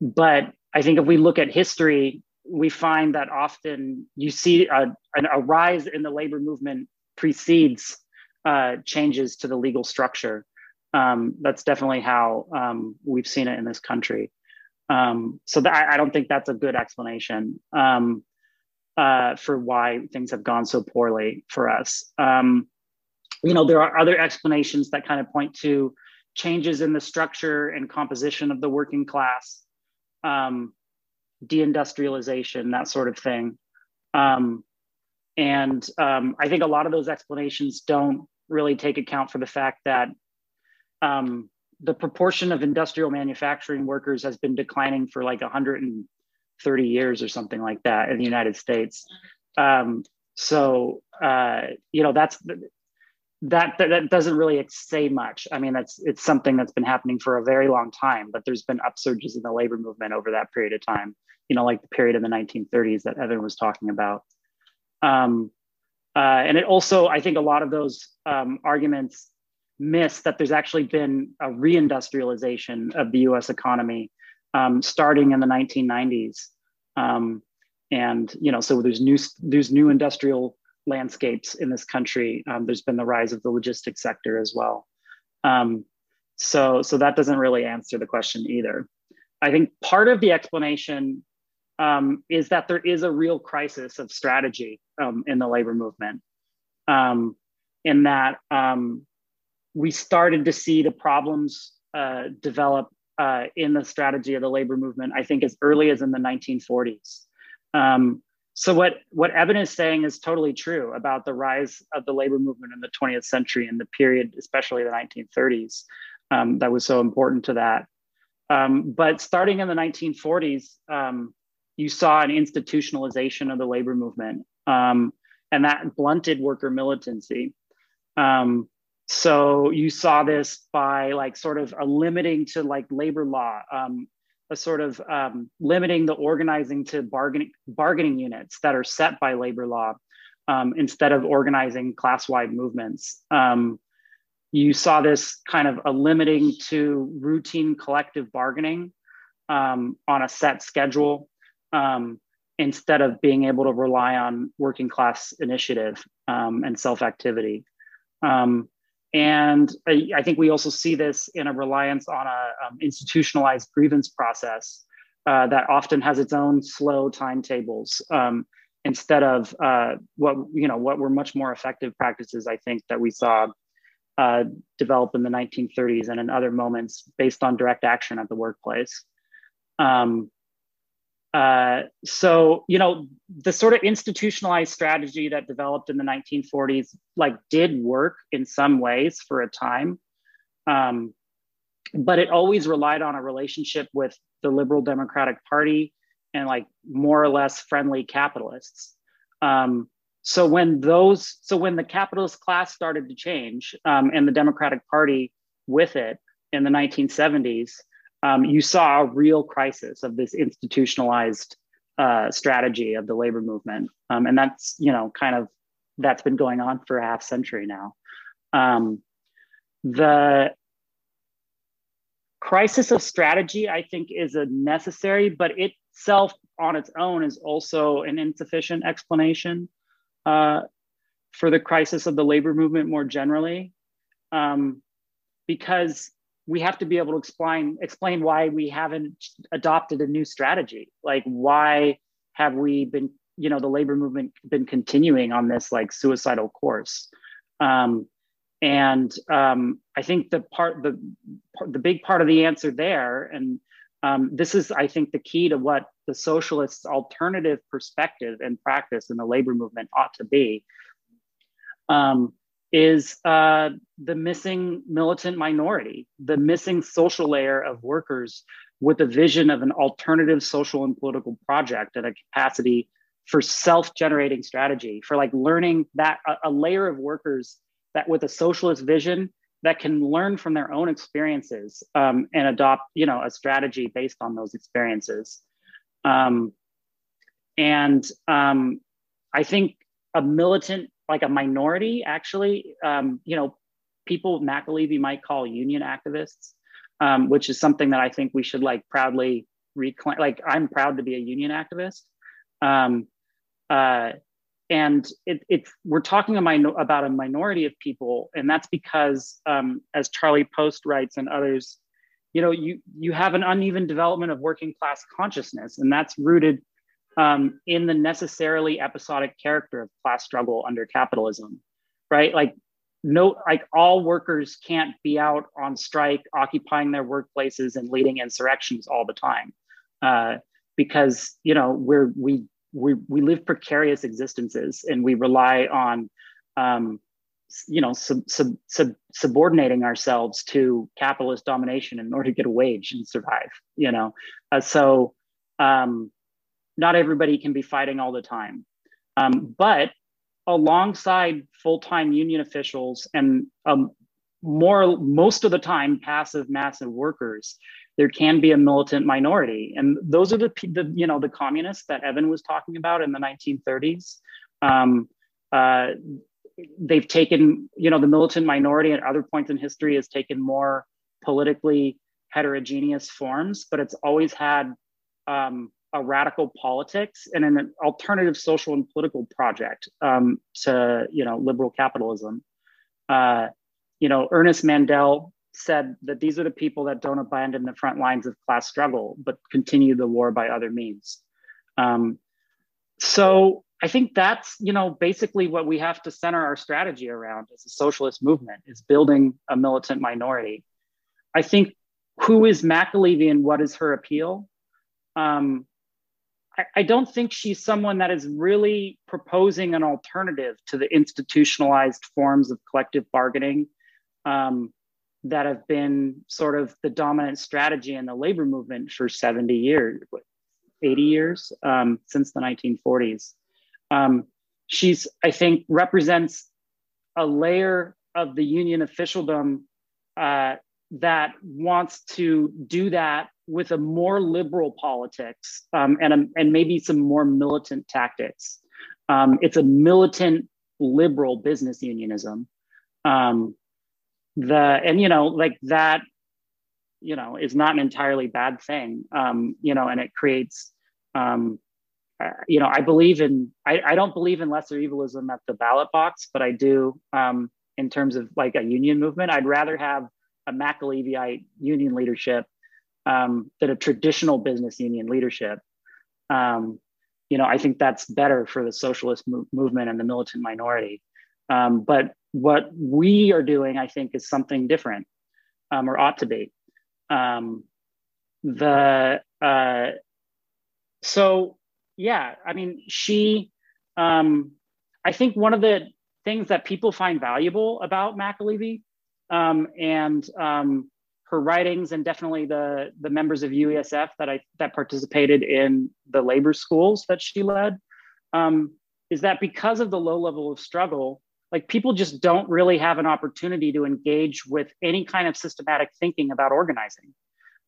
but I think if we look at history, we find that often you see a, a rise in the labor movement precedes uh, changes to the legal structure. Um, that's definitely how um, we've seen it in this country. Um, so I don't think that's a good explanation um, uh, for why things have gone so poorly for us. Um, you know, there are other explanations that kind of point to changes in the structure and composition of the working class, um, deindustrialization, that sort of thing. Um, and um, I think a lot of those explanations don't really take account for the fact that um, the proportion of industrial manufacturing workers has been declining for like 130 years or something like that in the United States. Um, so, uh, you know, that's that, that, that doesn't really say much. I mean, that's it's something that's been happening for a very long time, but there's been upsurges in the labor movement over that period of time. You know, like the period in the 1930s that Evan was talking about. Um, uh, and it also, I think, a lot of those um, arguments miss that there's actually been a reindustrialization of the U.S. economy um, starting in the 1990s. Um, and you know, so there's new there's new industrial landscapes in this country. Um, there's been the rise of the logistics sector as well. Um, so, so that doesn't really answer the question either. I think part of the explanation um, is that there is a real crisis of strategy um, in the labor movement. In that we started to see the problems uh, develop uh, in the strategy of the labor movement, I think as early as in the 1940s. Um, so what what Evan is saying is totally true about the rise of the labor movement in the 20th century and the period, especially the 1930s, um, that was so important to that. Um, but starting in the 1940s, um, you saw an institutionalization of the labor movement, um, and that blunted worker militancy. Um, so you saw this by like sort of a limiting to like labor law um, a sort of um, limiting the organizing to bargaining bargaining units that are set by labor law um, instead of organizing class-wide movements. Um, you saw this kind of a limiting to routine collective bargaining um, on a set schedule um, instead of being able to rely on working class initiative and self-activity. Um, and I, I, think we also see this in a reliance on a um, institutionalized grievance process uh, that often has its own slow timetables um, instead of uh, what you know what were much more effective practices. I think that we saw uh, develop in the 1930s and in other moments based on direct action at the workplace. Um, uh, so you know the sort of institutionalized strategy that developed in the 1940s like did work in some ways for a time. Um, but it always relied on a relationship with the liberal democratic party and like more or less friendly capitalists. Um, so when those so when the capitalist class started to change um, and the democratic party with it in the 1970s um, you saw a real crisis of this institutionalized uh, strategy of the labor movement. Um, and that's, you know, kind of that's been going on for a half century now. Um, the crisis of strategy, I think, is a necessary, but itself on its own is also an insufficient explanation uh, for the crisis of the labor movement more generally. Um, because we have to be able to explain explain why we haven't adopted a new strategy. Like why have we been you know the labor movement been continuing on this like suicidal course? Um, and um, i think the part the the big part of the answer there and um, this is i think the key to what the socialists alternative perspective and practice in the labor movement ought to be. Um, is uh, the missing militant minority, the missing social layer of workers with a vision of an alternative social and political project and a capacity for self-generating strategy, for like learning that a, a layer of workers that with a socialist vision that can learn from their own experiences um, and adopt, you know, a strategy based on those experiences. Um, and um, I think a militant like a minority, actually. Um, you know, people McAlevey might call union activists, um, which is something that I think we should like proudly reclaim. Like, I'm proud to be a union activist. Um, uh, and it, it's we're talking a about a minority of people, and that's because, um, as Charlie Post writes and others, you know, you you have an uneven development of working class consciousness, and that's rooted um, in the necessarily episodic character of class struggle under capitalism, right? Like, no, like all workers can't be out on strike, occupying their workplaces and leading insurrections all the time, uh, because you know we're we we we live precarious existences and we rely on um, you know sub, sub, sub, subordinating ourselves to capitalist domination in order to get a wage and survive you know uh, so um, not everybody can be fighting all the time. Um, but alongside full-time union officials and um, more most of the time passive massive workers there can be a militant minority and those are the, the you know the communists that evan was talking about in the 1930s um, uh, they've taken you know the militant minority at other points in history has taken more politically heterogeneous forms but it's always had um, a radical politics and an alternative social and political project um, to you know liberal capitalism. Uh, you know, Ernest Mandel said that these are the people that don't abandon the front lines of class struggle, but continue the war by other means. Um, so I think that's you know basically what we have to center our strategy around as a socialist movement is building a militant minority. I think who is McAlevey and what is her appeal? Um, I, don't think she's someone that is really proposing an alternative to the institutionalized forms of collective bargaining um, that have been sort of the dominant strategy in the labor movement for 70 years, 80 years um, since the 1940s. Um, she's, I think, represents a layer of the union officialdom uh, that wants to do that with a more liberal politics um, and, a, and maybe some more militant tactics. Um, it's a militant liberal business unionism. Um, the and you know like that, you know, is not an entirely bad thing. Um, you know, and it creates. Um, uh, you know, I believe in. I, I don't believe in lesser evilism at the ballot box, but I do um, in terms of like a union movement. I'd rather have a McAleveite union leadership um, than a traditional business union leadership. Um, you know, I think that's better for the socialist mo- movement and the militant minority. Um, but what we are doing, I think, is something different, um, or ought to be. Um, the uh, so yeah, I mean, she. Um, I think one of the things that people find valuable about McAlevey um, and um, her writings and definitely the the members of UESF that I that participated in the labor schools that she led um, is that because of the low level of struggle, like people just don't really have an opportunity to engage with any kind of systematic thinking about organizing.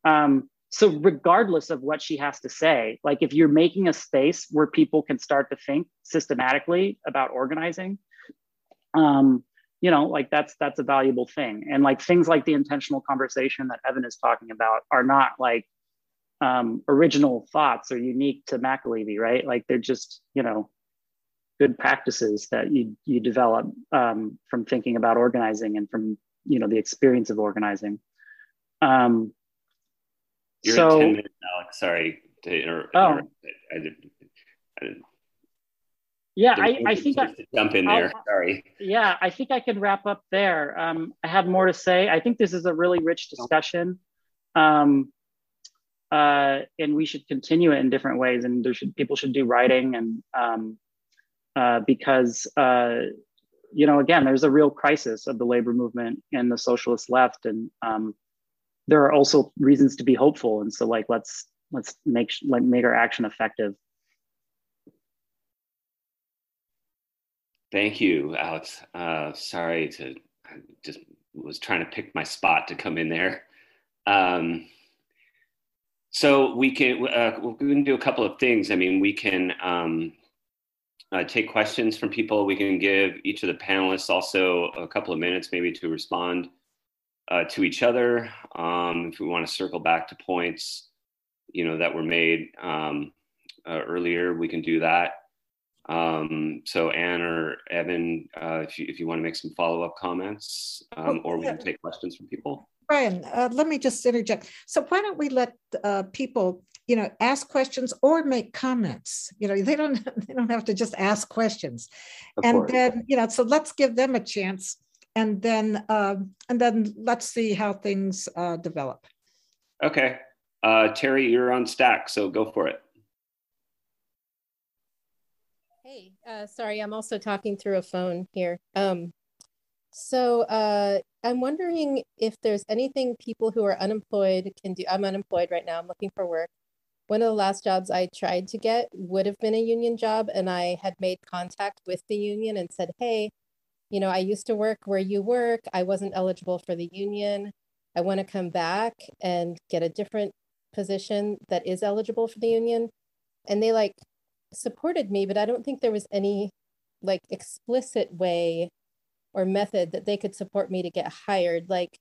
Um, so regardless of what she has to say, like if you're making a space where people can start to think systematically about organizing, um, you know like that's that's a valuable thing and like things like the intentional conversation that evan is talking about are not like um, original thoughts or unique to McAlevey, right? Like they're just, you know, good practices that you you develop um, from thinking about organizing and from you know the experience of organizing. Um, You're so, 10 minutes, Alex. Sorry to interrupt. Oh. I did, I did, yeah, I, I think I, jump in there. I'll, Sorry. Yeah, I think I can wrap up there. Um, I have more to say. I think this is a really rich discussion, um, uh, and we should continue it in different ways. And there should people should do writing, and um, uh, because uh, you know, again, there's a real crisis of the labor movement and the socialist left, and um, there are also reasons to be hopeful. And so, like, let's let's make like make our action effective. Thank you, Alex. Uh, sorry to, I just was trying to pick my spot to come in there. Um, so we can uh, we can do a couple of things. I mean, we can um, uh, take questions from people. We can give each of the panelists also a couple of minutes, maybe to respond uh, to each other. Um, if we want to circle back to points, you know, that were made um, uh, earlier, we can do that. Um, so Anne or Evan, uh, if you if you want to make some follow up comments, um, or we can take questions from people. Brian, uh, let me just interject. So why don't we let uh, people, you know, ask questions or make comments? You know, they don't they don't have to just ask questions, Of and course. then you know, so let's give them a chance, and then um, and then let's see how things uh, develop. Okay, uh, Terry, you're on stack, so go for it. Hey, uh, sorry, I'm also talking through a phone here. Um, so uh, I'm wondering if there's anything people who are unemployed can do. I'm unemployed right now. I'm looking for work, one of the last jobs I tried to get would have been a union job. And I had made contact with the union and said, hey, you know, I used to work where you work. I wasn't eligible for the union. I want to come back and get a different position that is eligible for the union. And they like supported me, but I don't think there was any like explicit way or method that they could support me to get hired. Like,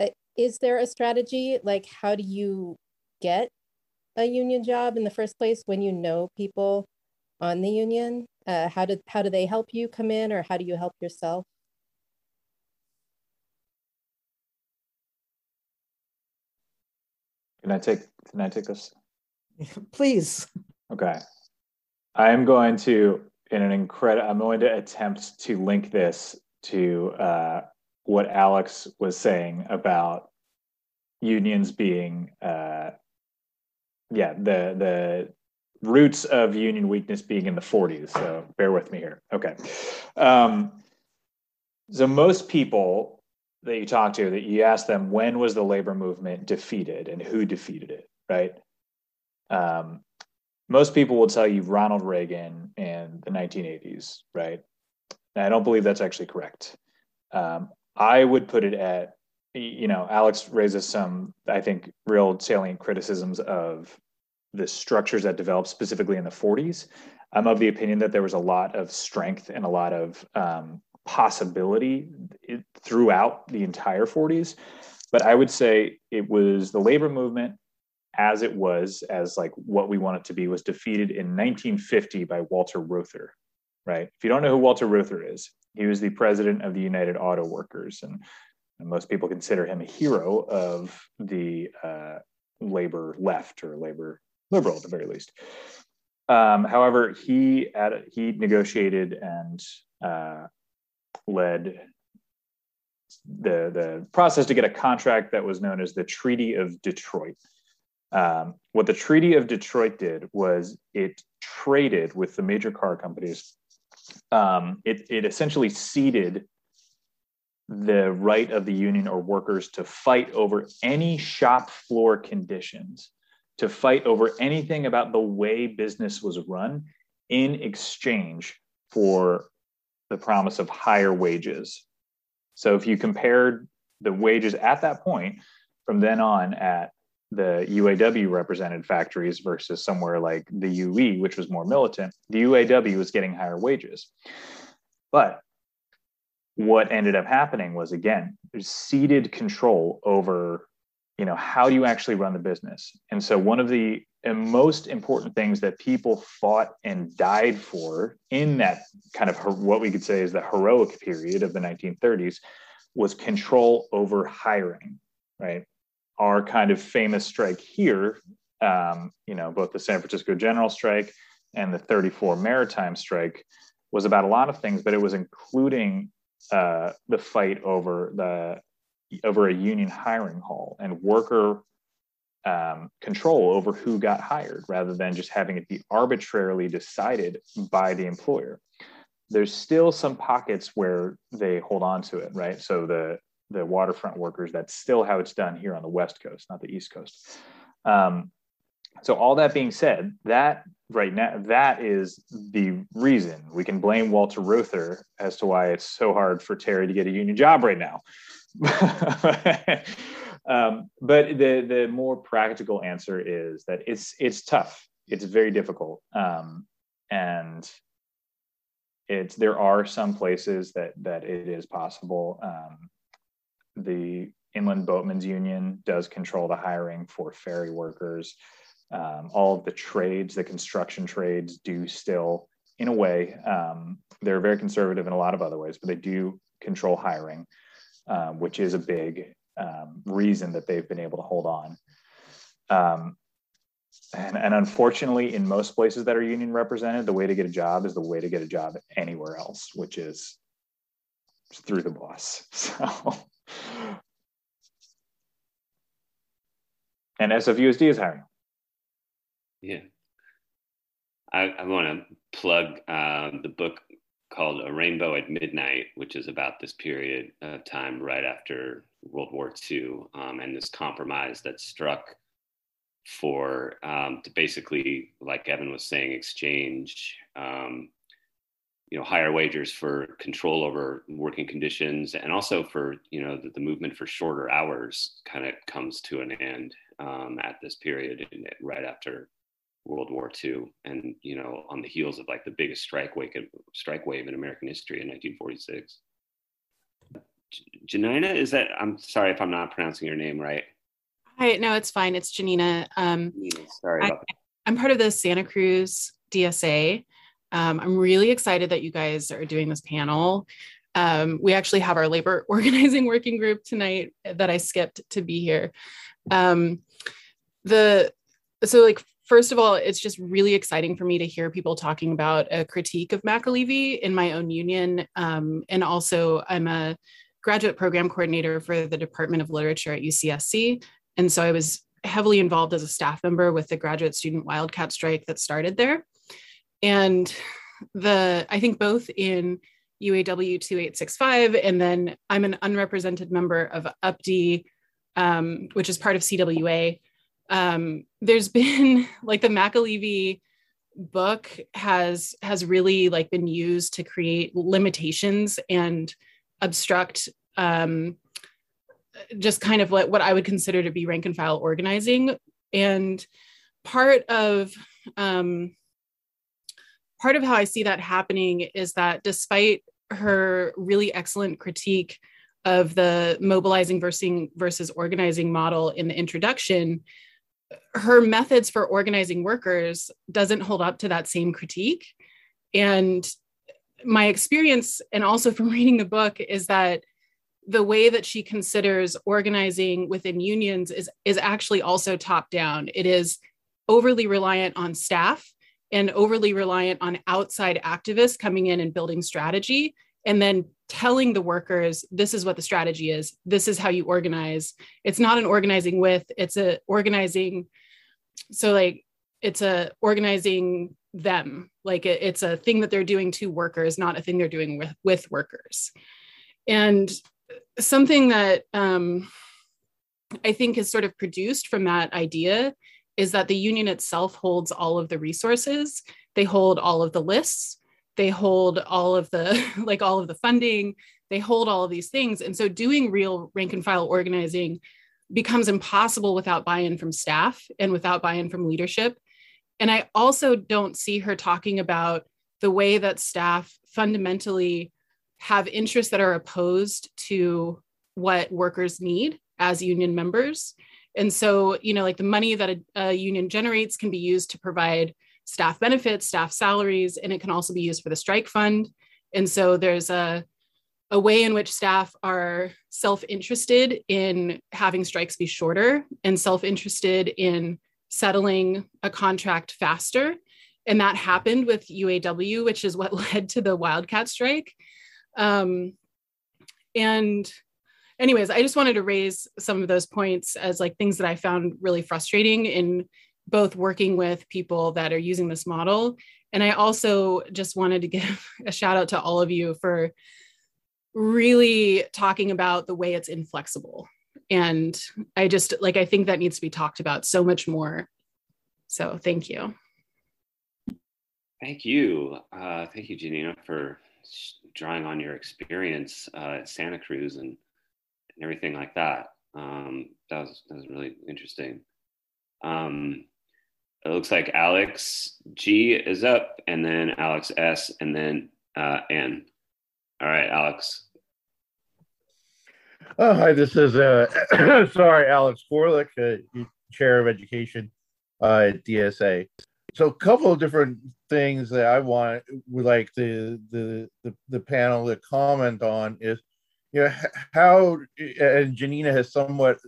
uh, is there a strategy? Like, how do you get a union job in the first place when you know people on the union? Uh, how did how do they help you come in, or how do you help yourself? Can I take can I take this? Please. Okay. I'm going to in an incredible I'm going to attempt to link this to uh, what Alex was saying about unions being uh, yeah, the the roots of union weakness being in the 40s. So bear with me here. Okay. Um, so most people that you talk to that you ask them when was the labor movement defeated and who defeated it right um, most people will tell you ronald reagan in the 1980s right? And i don't believe that's actually correct. Um, i would put it at you know alex raises some i think real salient criticisms of the structures that developed specifically in the 40s i'm of the opinion that there was a lot of strength and a lot of um, possibility throughout the entire 40s. But I would say it was the labor movement as it was, as like what we want it to be, was defeated in 1950 by Walter Reuther, right? If you don't know who Walter Reuther is, he was the president of the United Auto Workers, and, and most people consider him a hero of the uh, labor left or labor liberal at the very least. Um, however, he he negotiated and uh, led the the process to get a contract that was known as the Treaty of Detroit. Um, what the Treaty of Detroit did was it traded with the major car companies. Um, it, it essentially ceded the right of the union or workers to fight over any shop floor conditions, to fight over anything about the way business was run in exchange for the promise of higher wages. So if you compared the wages at that point from then on at the UAW represented factories versus somewhere like the UE, which was more militant, the UAW was getting higher wages. But what ended up happening was again, ceded control over, you know, how do you actually run the business? And so one of the most important things that people fought and died for in that kind of what we could say is the heroic period of the 1930s was control over hiring right our kind of famous strike here um, you know both the san francisco general strike and the 34 maritime strike was about a lot of things but it was including uh, the fight over the over a union hiring hall and worker um, control over who got hired rather than just having it be arbitrarily decided by the employer. There's still some pockets where they hold on to it, right? So the the waterfront workers, that's still how it's done here on the West Coast, not the East Coast. Um, so all that being said, that right now that is the reason we can blame Walter Reuther as to why it's so hard for Terry to get a union job right now. Um, but the the more practical answer is that it's it's tough. It's very difficult, um, and it's there are some places that that it is possible. Um, the Inland Boatmen's Union does control the hiring for ferry workers. Um, all of the trades, the construction trades, do still, in a way, um, they're very conservative in a lot of other ways, but they do control hiring, um, which is a big um, reason that they've been able to hold on. Um, and, and, unfortunately, in most places that are union represented, the way to get a job is the way to get a job anywhere else, which is through the boss. So, and SFUSD is hiring. Yeah. I, I want to plug uh, the book called A Rainbow at Midnight, which is about this period of time right after World War II um, and this compromise that struck for um, to basically, like Evan was saying, exchange um, you know higher wages for control over working conditions and also for you know the movement for shorter hours kind of comes to an end um, at this period in, right after world war ii and you know on the heels of like the biggest strike wave strike wave in american history in 1946 janina is that i'm sorry if i'm not pronouncing your name right. Hi no it's fine. It's janina. Um, sorry I, i'm part of the santa cruz dsa um, I'm really excited that you guys are doing this panel. Um, we actually have our labor organizing working group tonight that I skipped to be here. Um, the so like first of all, it's just really exciting for me to hear people talking about a critique of McAlevey in my own union, um, and also I'm a graduate program coordinator for the Department of Literature at UCSC, and so I was heavily involved as a staff member with the graduate student wildcat strike that started there. And the I think both in UAW 2865 and then I'm an unrepresented member of UPTE, um, which is part of CWA. Um, there's been like the McAlevey book has has really like been used to create limitations and obstruct um, just kind of what, what I would consider to be rank and file organizing. And part of um, part of how I see that happening is that despite her really excellent critique of the mobilizing versus, versus organizing model in the introduction, her methods for organizing workers doesn't hold up to that same critique. And my experience, and also from reading the book, is that the way that she considers organizing within unions is, is actually also top down. It is overly reliant on staff and overly reliant on outside activists coming in and building strategy and then telling the workers this is what the strategy is this is how you organize. It's not an organizing with it's a organizing so like it's a organizing them. Like it, it's a thing that they're doing to workers not a thing they're doing with with workers. And something that um, i think is sort of produced from that idea is that the union itself holds all of the resources. They hold all of the lists. They hold all of the like all of the funding. They hold all of these things. And so doing real rank and file organizing becomes impossible without buy-in from staff and without buy-in from leadership. And i also don't see her talking about the way that staff fundamentally have interests that are opposed to what workers need as union members and so, you know, like the money that a, a, union generates can be used to provide staff benefits, staff salaries, and it can also be used for the strike fund. And so there's a, a way in which staff are self interested in having strikes be shorter and self interested in settling a contract faster. And that happened with UAW, which is what led to the Wildcat strike. Um, and anyways, I just wanted to raise some of those points as like things that I found really frustrating in both working with people that are using this model. And I also just wanted to give a shout out to all of you for really talking about the way it's inflexible. And I just like, I think that needs to be talked about so much more. So thank you. Thank you. Uh, thank you, Janina, for drawing on your experience uh, at Santa Cruz and everything like that. Um, that was that was really interesting. Um, it looks like Alex G is up, and then Alex S, and then uh, N. All right, Alex. Oh, hi. This is uh, sorry, Alex Gorlick, uh, chair of education uh, at DSA. So, a couple of different things that I want would like the the the, the panel to comment on is you know how and Janina has somewhat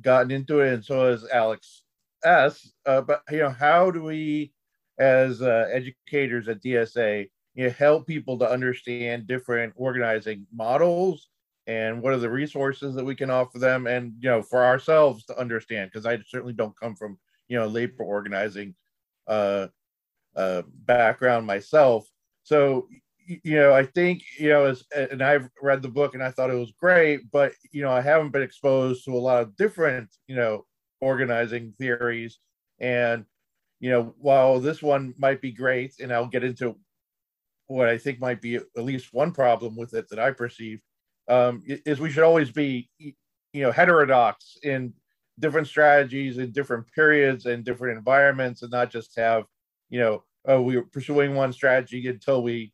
gotten into it, and so has Alex S. Uh, but you know, how do we, as uh, educators at DSA, you know, help people to understand different organizing models and what are the resources that we can offer them, and you know, for ourselves to understand, because I certainly don't come from you know labor organizing uh, uh, background myself. So you know, I think, you know, as, and I've read the book and I thought it was great, but, you know, I haven't been exposed to a lot of different, you know, organizing theories. And, you know, while this one might be great, and I'll get into what I think might be at least one problem with it that I perceive, um, is we should always be, you know, heterodox in different strategies in different periods and different environments, and not just have, you know, oh, we are pursuing one strategy until we,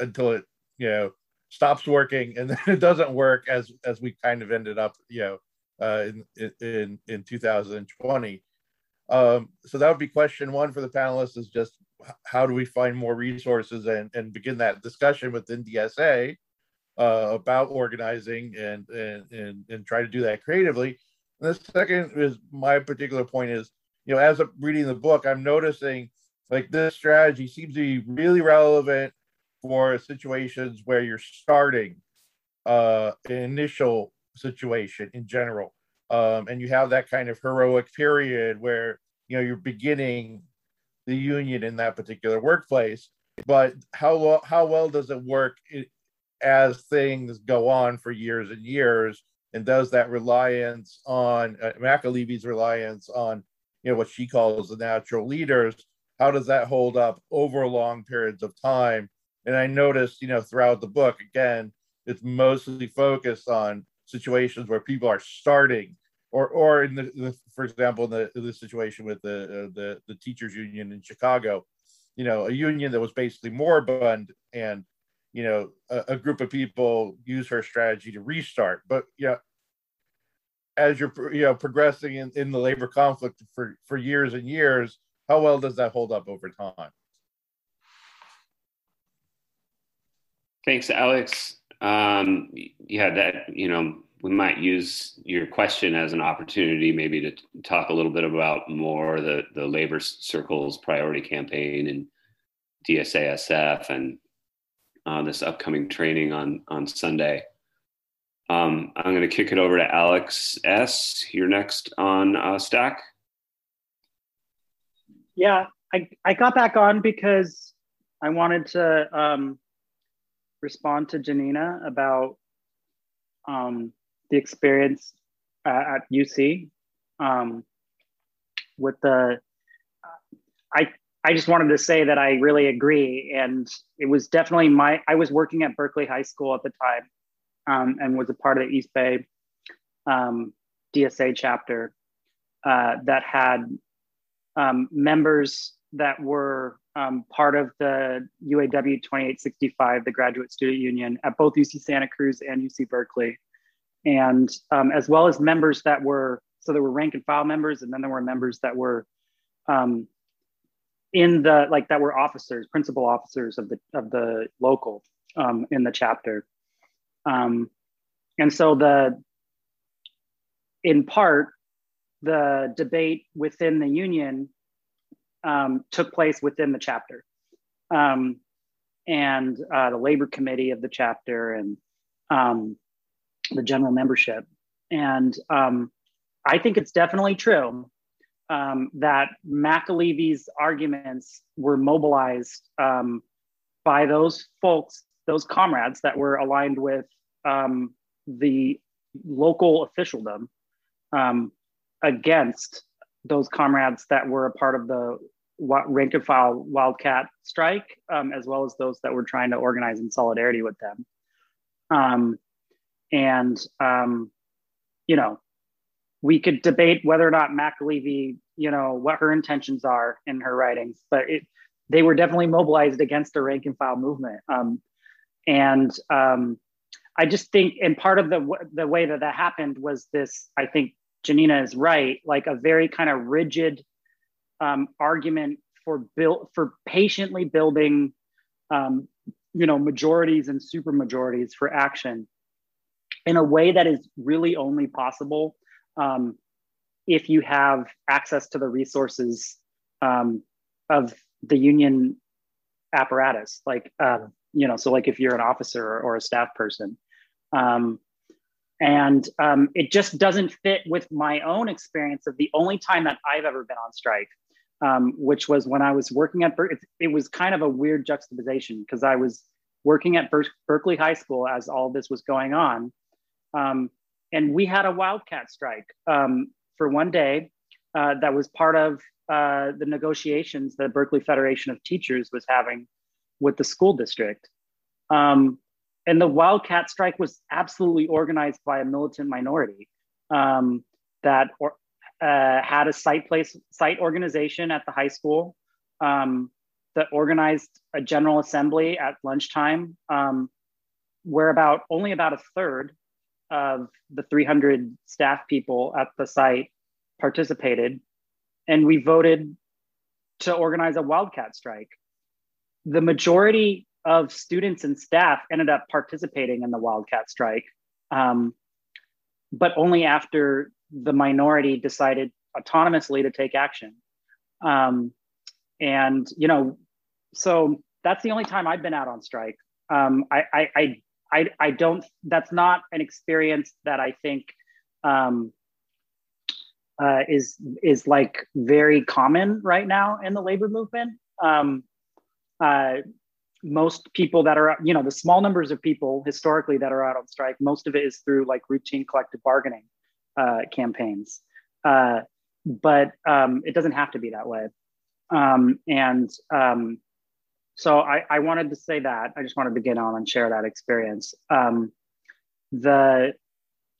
until it, you know, stops working and then it doesn't work as as we kind of ended up you know uh, in in in 2020 um, so that would be question one for the panelists is just how do we find more resources and, and begin that discussion within DSA uh, about organizing and, and and and try to do that creatively. And the second is my particular point is you know as I'm reading the book, I'm noticing like this strategy seems to be really relevant for situations where you're starting uh, an initial situation in general. Um, and you have that kind of heroic period where you know you're beginning the union in that particular workplace. But how how well does it work as things go on for years and years? And does that reliance on uh, reliance on you know what she calls the natural leaders? How does that hold up over long periods of time? And I noticed, you know, throughout the book, again, it's mostly focused on situations where people are starting, or or in the, the for example, in the, the situation with the, uh, the the teachers union in Chicago, you know, a union that was basically moribund, and you know, a, a group of people use her strategy to restart. But yeah, as you're you know progressing in, in the labor conflict for for years and years, how well does that hold up over time? Thanks, Alex. Um, yeah, that, you know, we might use your question as an opportunity maybe to talk a little bit about more the, the labor circles priority campaign and DSASF and uh, this upcoming training on, on Sunday. Um, I'm going to kick it over to Alex S. You're next on uh, Stack. Yeah, I, I got back on because I wanted to um, respond to Janina about um, the experience uh, at UC um, with the. I I just wanted to say that I really agree, and it was definitely my. I was working at Berkeley High School at the time, um, and was a part of the East Bay um, DSA chapter uh, that had um, members that were um, part of the UAW 2865, the Graduate Student Union, at both UC Santa Cruz and UC Berkeley. And um, as well as members that were, so there were rank and file members, and then there were members that were um, in the, like that were officers, principal officers of the, of the local um, in the chapter. Um, and so the, in part, the debate within the union um, took place within the chapter. Um, and uh, the labor committee of the chapter and um, the general membership. And um, I think it's definitely true um, that McAlevey's arguments were mobilized um, by those folks, those comrades that were aligned with the local officialdom against those comrades that were a part of the rank and file wildcat strike, um, as well as those that were trying to organize in solidarity with them. Um, and um, you know, we could debate whether or not McAlevey, you know, what her intentions are in her writings, but it, they were definitely mobilized against the rank and file movement. Um, and um, I just think, and part of the the way that that happened was this. I think Janina is right, like a very kind of rigid um, argument for build for patiently building, um, you know, majorities and super majorities for action in a way that is really only possible um, if you have access to the resources um, of the union apparatus, like uh, you know, so like if you're an officer or, or a staff person. Um, and um, it just doesn't fit with my own experience of the only time that I've ever been on strike, um, which was when I was working at Ber- it, it was kind of a weird juxtaposition because I was working at Ber- Berkeley High School as all this was going on, um, and we had a wildcat strike um, for one day, uh, that was part of uh, the negotiations that Berkeley Federation of Teachers was having with the school district. Um, and the Wildcat strike was absolutely organized by a militant minority um, that or, uh, had a site place site organization at the high school um, that organized a general assembly at lunchtime, um, where about only about a third of the 300 staff people at the site participated, and we voted to organize a wildcat strike. The majority of students and staff ended up participating in the wildcat strike, um, but only after the minority decided autonomously to take action. Um, and you know, so that's the only time I've been out on strike. Um, I, I, I, I, don't. That's not an experience that I think um, uh, is is like very common right now in the labor movement. Um, uh, most people that are, you know, the small numbers of people historically that are out on strike, most of it is through like routine collective bargaining uh, campaigns. Uh, but um, it doesn't have to be that way. Um, and um, so I, I, wanted to say that. I just wanted to get on and share that experience. Um, the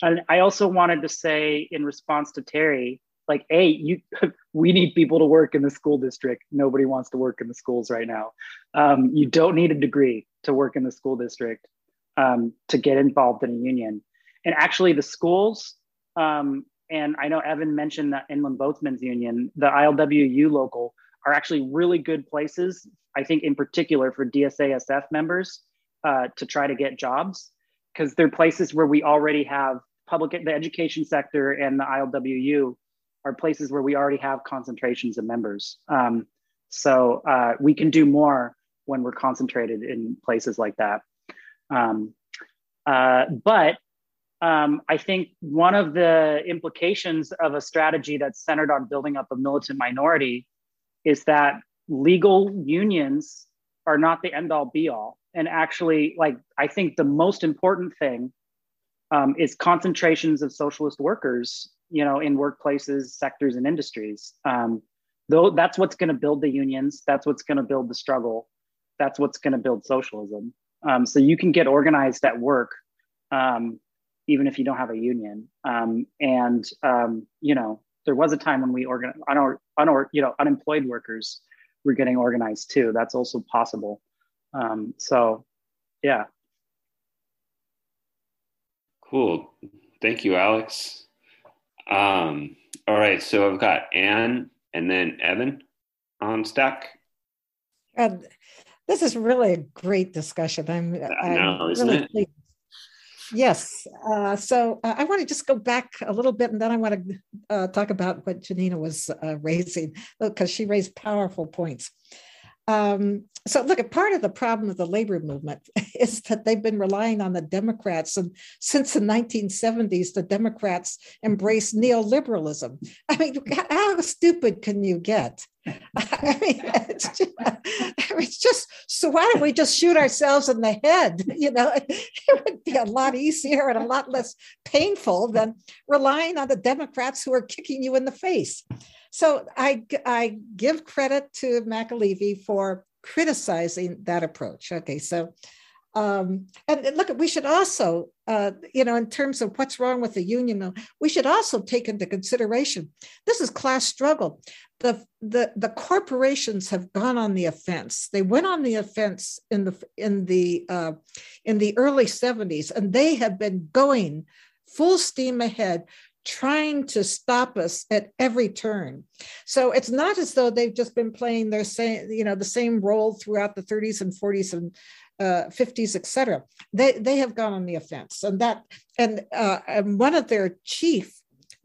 and I also wanted to say in response to Terry, like, hey, you, we need people to work in the school district. Nobody wants to work in the schools right now. Um, you don't need a degree to work in the school district um, to get involved in a union. And actually, the schools, um, and I know Evan mentioned the Inland Boatmen's Union, the ILWU local, are actually really good places. I think, in particular, for DSASF members uh, to try to get jobs because they're places where we already have public the education sector and the ILWU are places where we already have concentrations of members. Um, so uh, we can do more when we're concentrated in places like that. Um, uh, but um, I think one of the implications of a strategy that's centered on building up a militant minority is that legal unions are not the end all be all. And actually, like, I think the most important thing um, is concentrations of socialist workers, you know, in workplaces, sectors, and industries. Um, though that's what's going to build the unions. That's what's going to build the struggle. That's what's going to build socialism. Um, so you can get organized at work, um, even if you don't have a union. Um, and um, you know, there was a time when we organized, unor, unor, you know, unemployed workers were getting organized too. That's also possible. so, yeah, Cool. Thank you, Alex. Um, all right, so I've got Anne and then Evan on stack. Uh, this is really a great discussion. I'm, I'm know, isn't really it? Pleased. Yes. Uh, so uh, I want to just go back a little bit and then I want to uh, talk about what Janina was uh, raising because she raised powerful points. Um, so look at part of the problem of the labor movement is that they've been relying on the democrats and since the 1970s the democrats embraced neoliberalism. I mean how stupid can you get i mean it's just, it's just so why don't we just shoot ourselves in the head you know it would be a lot easier and a lot less painful than relying on the democrats who are kicking you in the face so I, I give credit to McAlevey for criticizing that approach. Okay, so um, and, look, we should also, uh, you know, in terms of what's wrong with the union, we should also take into consideration this is class struggle. The, the the corporations have gone on the offense. They went on the offense in the in the uh, in the early 70s, and they have been going full steam ahead trying to stop us at every turn. So it's not as though they've just been playing their same, you know, the same role throughout the 30s and 40s and uh, 50s, et cetera. They, they have gone on the offense. And that, and, uh, and one of their chief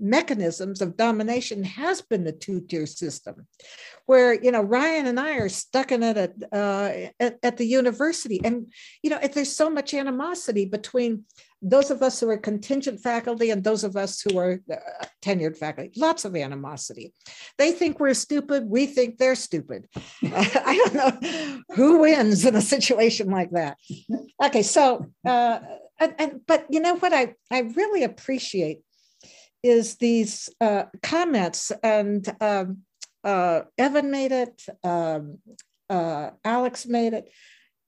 mechanisms of domination has been the two-tier system where you know ryan and i are stuck in it at, uh, at, at, the university. And you know if there's so much animosity between those of us who are contingent faculty and those of us who are uh, tenured faculty lots of animosity. They think we're stupid we think they're stupid. I don't know who wins in a situation like that. Okay so uh, and, and but you know what? I i really appreciate is these uh, comments, and um, uh, Evan made it, um, uh, Alex made it,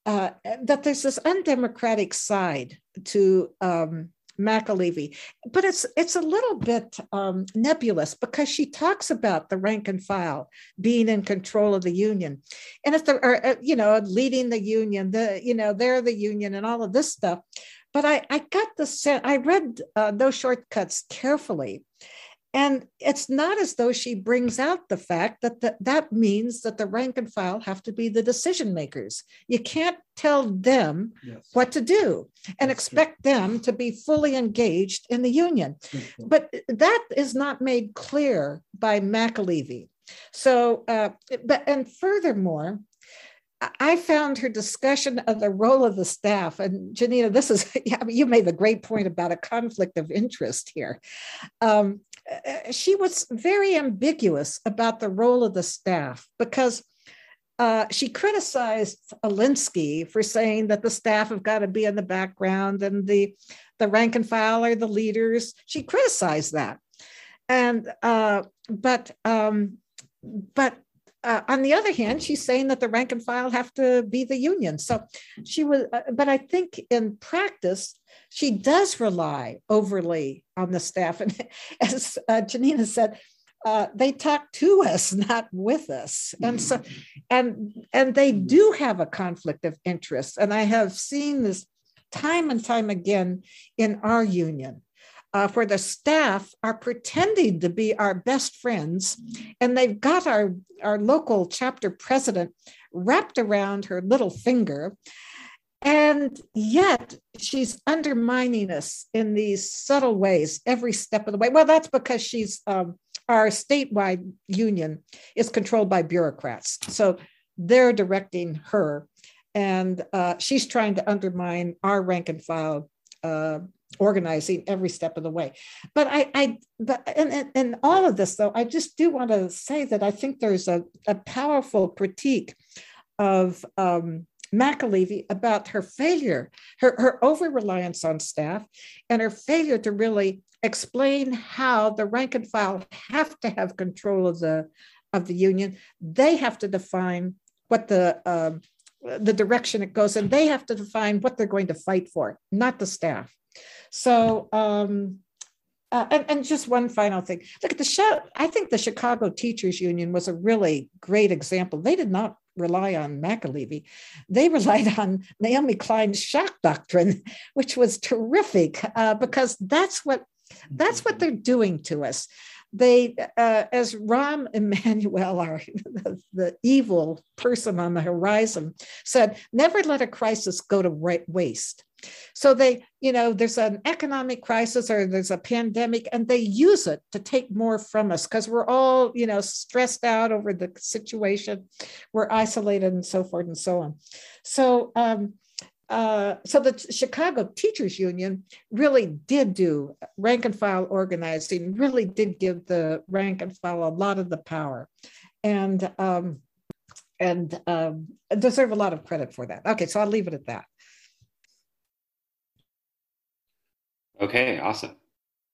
uh, that there's this undemocratic side to um, McAlevey, but it's it's a little bit um, nebulous because she talks about the rank and file being in control of the union, and if they're uh, you know leading the union, the you know they're the union and all of this stuff. But I I got the sense I read uh, those shortcuts carefully, and it's not as though she brings out the fact that the, that means that the rank and file have to be the decision makers. You can't tell them yes. what to do and That's expect true. them to be fully engaged in the union. But that is not made clear by McAlevey. So, uh, but and furthermore, I found her discussion of the role of the staff, and Janina, this is yeah, you made a great point about a conflict of interest here. Um, uh, she was very ambiguous about the role of the staff because uh, she criticized Alinsky for saying that the staff have got to be in the background and the the rank and file are the leaders. She criticized that, and uh, but um, but uh, on the other hand, she's saying that the rank and file have to be the union. So she was, uh, but I think in practice, she does rely overly on the staff. And as uh, Janina said, uh, they talk to us, not with us, and so, and and they do have a conflict of interest. And I have seen this time and time again in our union uh, where the staff are pretending to be our best friends, and they've got our, our local chapter president wrapped around her little finger. And yet she's undermining us in these subtle ways every step of the way. Well, that's because she's um, our statewide union is controlled by bureaucrats. So they're directing her. And uh, she's trying to undermine our rank and file uh, organizing every step of the way. But I, I but and, and, all of this though, I just do want to say that I think there's a, a powerful critique of um, McAlevey about her failure, her, her over reliance on staff, and her failure to really explain how the rank and file have to have control of the of the union. They have to define what the um, the direction it goes, and they have to define what they're going to fight for, not the staff. So, um, uh, and, and, just one final thing. Look at the show. I think the Chicago Teachers Union was a really great example. They did not rely on McAlevey. They relied on Naomi Klein's shock doctrine, which was terrific uh, because that's what that's what they're doing to us. They, uh, as Rahm Emanuel, our, the, the, evil person on the horizon, said, never let a crisis go to waste. So they, you know, there's an economic crisis or there's a pandemic, and they use it to take more from us because we're all, you know, stressed out over the situation, we're isolated, and so forth and so on. So, um, uh, so the Chicago Teachers Union really did do rank and file organizing, really did give the rank and file a lot of the power, and um, and um, deserve a lot of credit for that. Okay, so I'll leave it at that. Okay, awesome.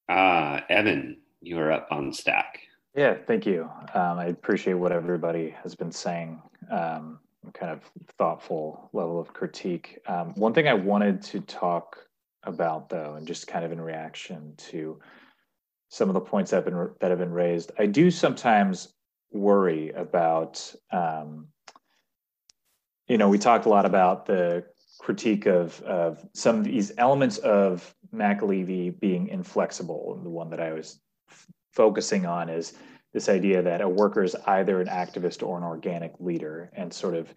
Uh, Evan, you are up on stack. Yeah, thank you. Um, I appreciate what everybody has been saying. Um, kind of thoughtful level of critique. Um, one thing I wanted to talk about, though, and just kind of in reaction to some of the points that have been that have been raised, I do sometimes worry about. Um, you know, we talked a lot about the critique of, of some of these elements of McAlevey being inflexible. And the one that I was f- focusing on is this idea that a worker is either an activist or an organic leader, and sort of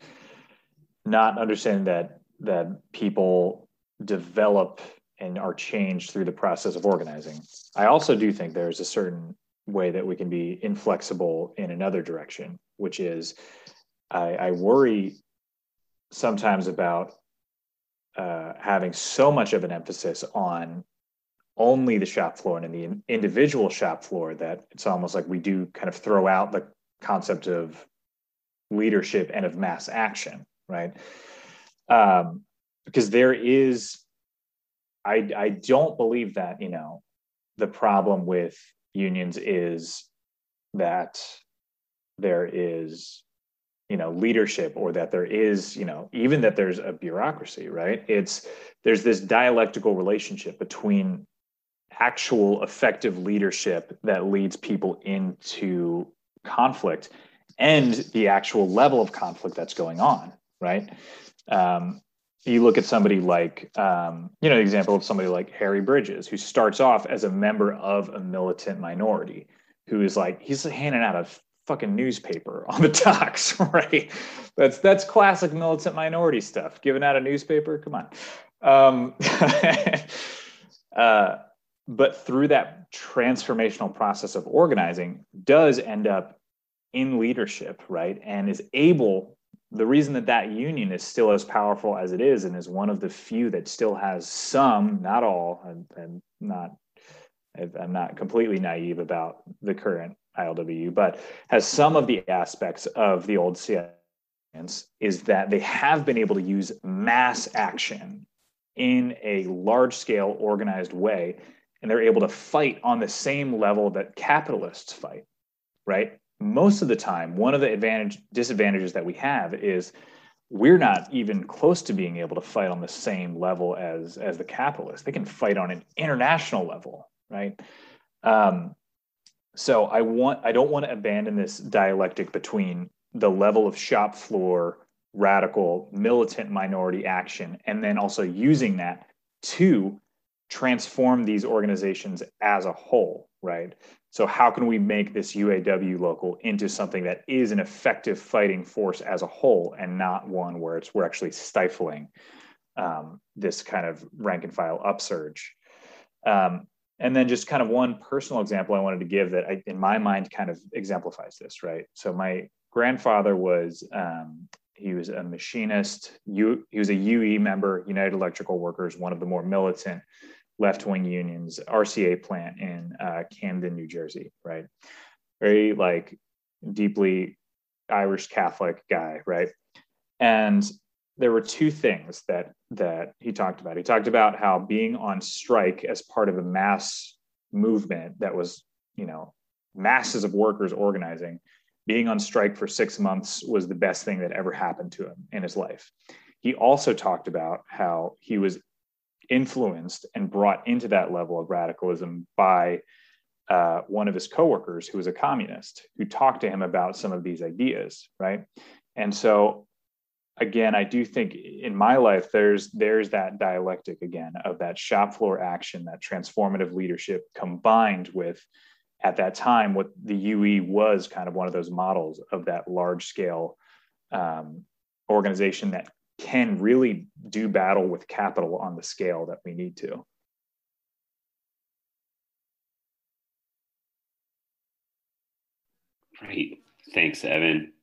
not understanding that that people develop and are changed through the process of organizing. I also do think there's a certain way that we can be inflexible in another direction, which is I, I worry sometimes about uh, having so much of an emphasis on only the shop floor and in the individual shop floor that it's almost like we do kind of throw out the concept of leadership and of mass action, right? Um, because there is, I, I don't believe that, you know, the problem with unions is that there is you know leadership or that there is you know even that there's a bureaucracy right? It's there's this dialectical relationship between actual effective leadership that leads people into conflict and the actual level of conflict that's going on right? Um, you look at somebody like um, you know the example of somebody like harry bridges who starts off as a member of a militant minority who is like he's handing out a fucking newspaper on the docks right? That's that's classic militant minority stuff. Giving out a newspaper? Come on. Um, uh, but through that transformational process of organizing does end up in leadership right? And is able the reason that that union is still as powerful as it is and is one of the few that still has some not all and, and not i'm not completely naive about the current ilwu but has some of the aspects of the old CIO is that they have been able to use mass action in a large scale organized way and they're able to fight on the same level that capitalists fight right? Most of the time one of the advantage disadvantages that we have is we're not even close to being able to fight on the same level as as the capitalists. They can fight on an international level right? Um, so i want i don't want to abandon this dialectic between the level of shop floor radical militant minority action and then also using that to transform these organizations as a whole right? So how can we make this uaw local into something that is an effective fighting force as a whole and not one where it's we're actually stifling um, this kind of rank and file upsurge? Um, and then just kind of one personal example i wanted to give that I, in my mind kind of exemplifies this right so my grandfather was um, he was a machinist. U, he was a UE member, United Electrical Workers, one of the more militant left-wing unions, RCA plant in uh, Camden, New Jersey. Right, very like deeply Irish Catholic guy. Right, and there were two things that that he talked about. He talked about how being on strike as part of a mass movement that was, you know, masses of workers organizing being on strike for six months was the best thing that ever happened to him in his life. He also talked about how he was influenced and brought into that level of radicalism by uh, one of his coworkers who was a communist who talked to him about some of these ideas, right? And so, again, I do think in my life there's there's that dialectic again of that shop floor action, that transformative leadership combined with at that time, what the UE was kind of one of those models of that large scale um, organization that can really do battle with capital on the scale that we need to. Great. Thanks, Evan.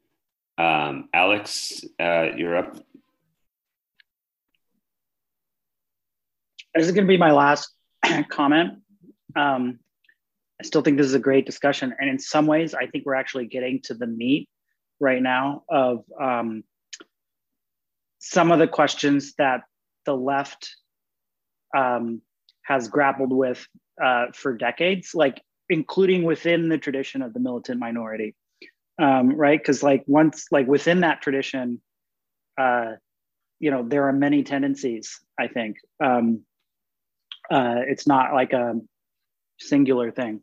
Um, Alex, uh, you're up. This is going to be my last comment. Um, I still think this is a great discussion. And in some ways, I think we're actually getting to the meat right now of um, some of the questions that the left um, has grappled with uh, for decades, like including within the tradition of the militant minority, um, right? Because like once, like within that tradition, uh, you know, there are many tendencies. I think um, uh, it's not like a singular thing.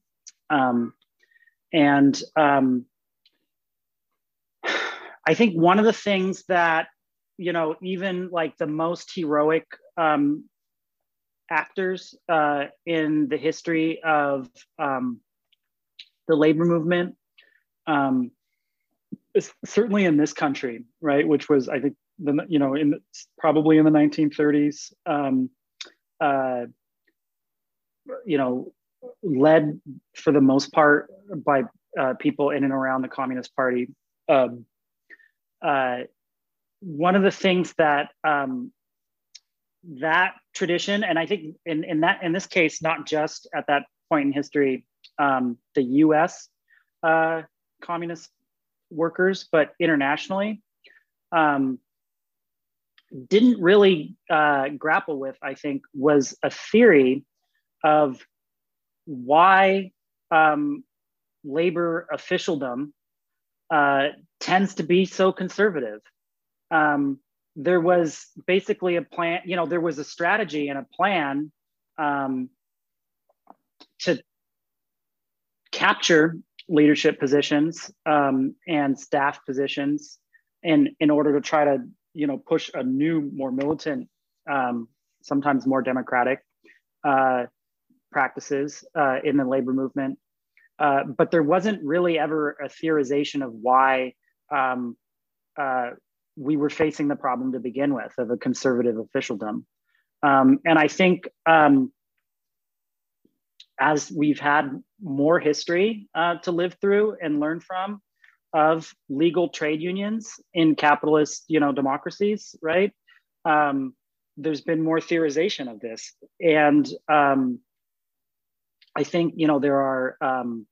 Um, and um, I think one of the things that, you know, even like the most heroic um, actors uh, in the history of um, the labor movement, um, certainly in this country, right, which was, I think, the, you know, in probably in the 1930s, um, uh, you know, led for the most part by uh, people in and around the Communist Party. Um, uh, one of the things that um, that tradition, and I think in, in that in this case, not just at that point in history, um, the U.S. Uh, communist workers, but internationally, um, didn't really uh, grapple with. I think was a theory of why um, labor officialdom uh, tends to be so conservative. Um, there was basically a plan, you know, there was a strategy and a plan um, to capture leadership positions um, and staff positions in, in order to try to, you know, push a new, more militant, um, sometimes more democratic uh, practices uh, in the labor movement. Uh, but there wasn't really ever a theorization of why um, uh, we were facing the problem to begin with of a conservative officialdom. Um, and I think um, as we've had more history uh, to live through and learn from of legal trade unions in capitalist, you know, democracies, right? Um, there's been more theorization of this, and um, I think you know there are um,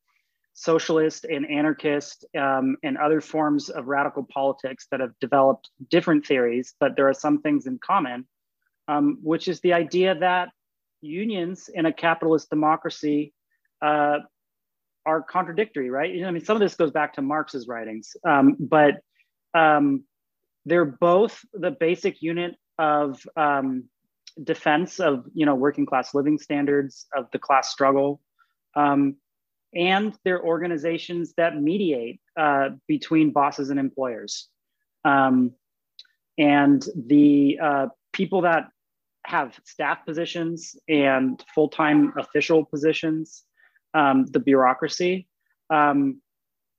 socialist and anarchist um, and other forms of radical politics that have developed different theories, but there are some things in common, um, which is the idea that unions in a capitalist democracy uh, are contradictory, right? I mean, some of this goes back to Marx's writings, um, but um, they're both the basic unit of um, defense of you know working class living standards of the class struggle um, and they're organizations that mediate uh, between bosses and employers um, and the uh, people that have staff positions and full-time official positions um, the bureaucracy um,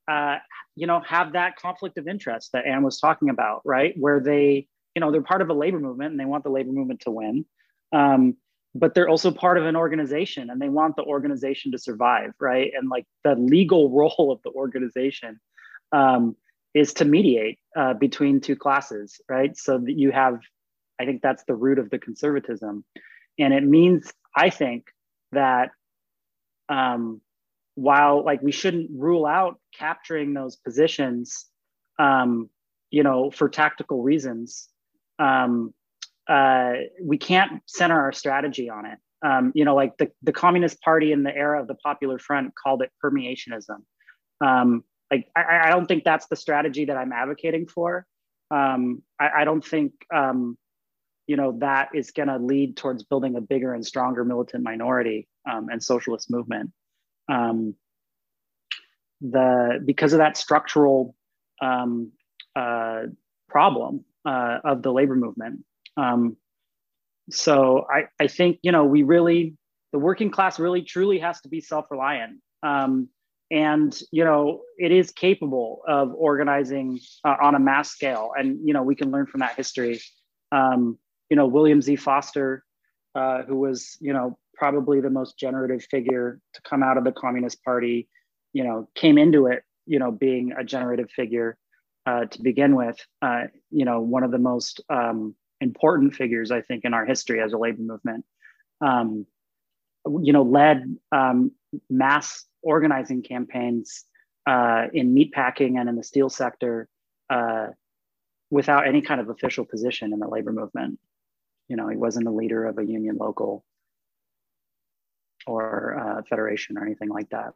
uh, you know have that conflict of interest that anne was talking about right? Where they you know they're part of a labor movement and they want the labor movement to win um, but they're also part of an organization and they want the organization to survive right? And like the legal role of the organization um, is to mediate uh, between two classes right? So that you have i think that's the root of the conservatism and it means i think that um, while like we shouldn't rule out capturing those positions um, you know for tactical reasons um, uh, we can't center our strategy on it. Um, you know, like the, the Communist Party in the era of the Popular Front called it permeationism. Um, like, I, I, don't think that's the strategy that I'm advocating for. Um, I, I, don't think, um, you know, that is going to lead towards building a bigger and stronger militant minority um, and socialist movement. Um, the because of that structural uh, problem uh, of the labor movement. Um, so I, I think, you know, we really, the working class really truly has to be self-reliant. Um, and, you know, it is capable of organizing uh, on a mass scale. And, you know, we can learn from that history. Um, you know, William Z. Foster, uh, who was, you know, probably the most generative figure to come out of the Communist Party, you know, came into it, you know, being a generative figure uh, to begin with, uh, you know, one of the most um, important figures, I think, in our history as a labor movement. Um, you know, led um, mass organizing campaigns uh, in meatpacking and in the steel sector uh, without any kind of official position in the labor movement. You know, he wasn't a leader of a union local or uh, federation or anything like that.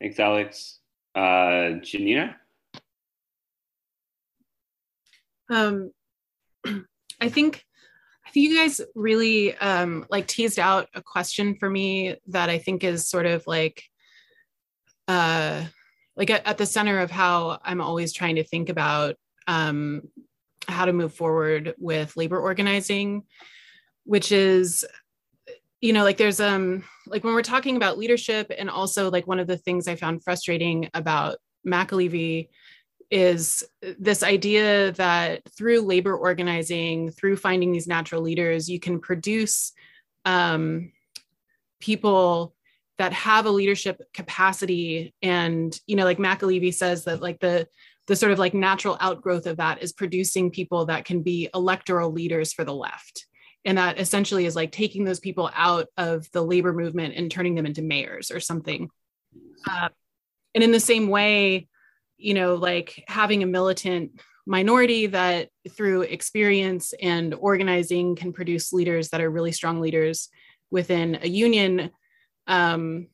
Thanks, Alex. Uh, Janina? Um, I think I think you guys really um, like teased out a question for me that I think is sort of like uh, like at, at the center of how I'm always trying to think about um, how to move forward with labor organizing, which is you know like there's um like when we're talking about leadership and also like one of the things i found frustrating about McAlevey is this idea that through labor organizing through finding these natural leaders you can produce um, people that have a leadership capacity. And you know like McAlevey says that like the the sort of like natural outgrowth of that is producing people that can be electoral leaders for the left. And that essentially is like taking those people out of the labor movement and turning them into mayors or something. Uh, and in the same way you know like having a militant minority that through experience and organizing can produce leaders that are really strong leaders within a union um,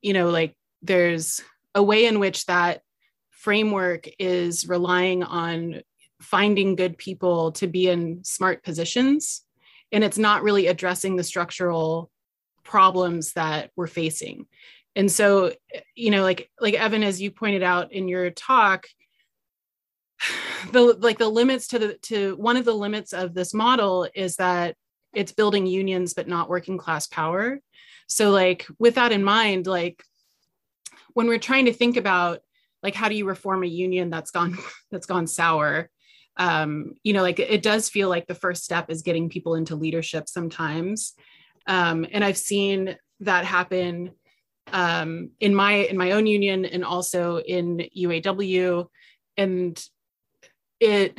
you know like there's a way in which that framework is relying on finding good people to be in smart positions and it's not really addressing the structural problems that we're facing. And so you know like like evan as you pointed out in your talk the like the limits to the to one of the limits of this model is that it's building unions but not working class power so like with that in mind like when we're trying to think about like how do you reform a union that's gone that's gone sour? Um you know like it does feel like the first step is getting people into leadership sometimes. Um and i've seen that happen um in my in my own union and also in uaw and it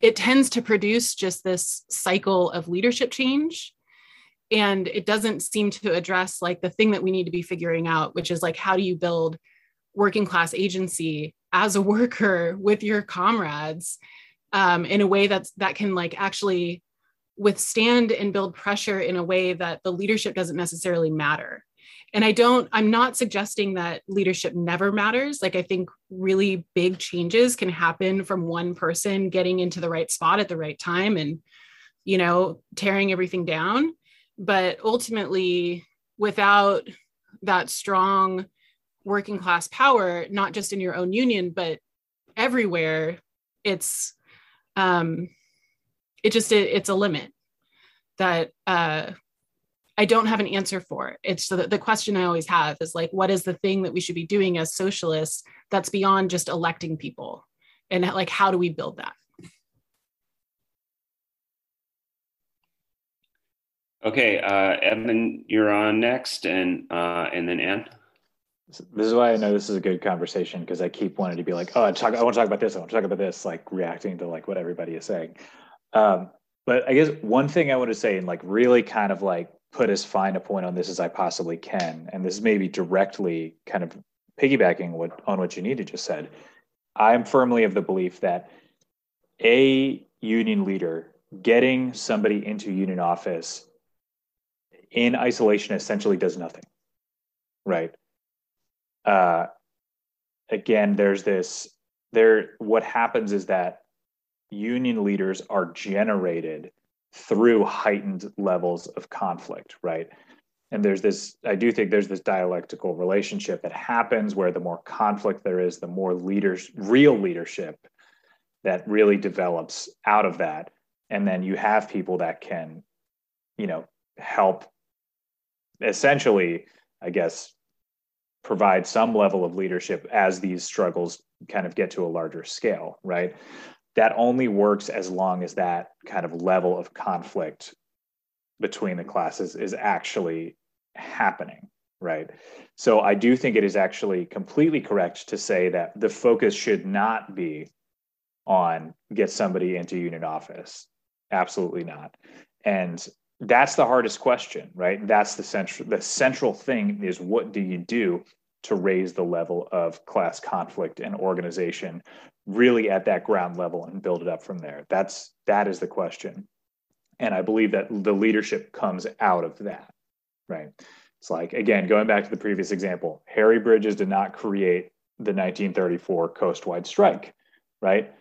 it tends to produce just this cycle of leadership change and it doesn't seem to address like the thing that we need to be figuring out which is like how do you build working class agency as a worker with your comrades um, in a way that's that can like actually withstand and build pressure in a way that the leadership doesn't necessarily matter. And i don't i'm not suggesting that leadership never matters. Like i think really big changes can happen from one person getting into the right spot at the right time and you know tearing everything down but ultimately without that strong working class power not just in your own union but everywhere it's um it just it, it's a limit that uh I don't have an answer for. It's the, the question I always have is like, what is the thing that we should be doing as socialists that's beyond just electing people? And like, how do we build that? Okay, uh, Evan, you're on next, and uh, and then Anne. This is why I know this is a good conversation because I keep wanting to be like, oh, I, talk, I want to talk about this. I want to talk about this, like reacting to like what everybody is saying. Um, but I guess one thing I want to say and like really kind of like put as fine a point on this as I possibly can, and this is maybe directly kind of piggybacking what on what Janina just said. I'm firmly of the belief that a union leader getting somebody into union office in isolation essentially does nothing, right? Uh, again, there's this. There, what happens is that union leaders are generated through heightened levels of conflict, right? And there's this, I do think there's this dialectical relationship that happens where the more conflict there is, the more leaders, real leadership that really develops out of that. And then you have people that can, you know, help essentially, I guess, provide some level of leadership as these struggles kind of get to a larger scale, right? that only works as long as that kind of level of conflict between the classes is actually happening right? So i do think it is actually completely correct to say that the focus should not be on get somebody into union office. Absolutely not. And that's the hardest question right? That's the central the central thing is what do you do to raise the level of class conflict and organization really at that ground level and build it up from there? That's that is the question. And i believe that the leadership comes out of that right? It's like again going back to the previous example harry bridges did not create the 1934 coastwide strike right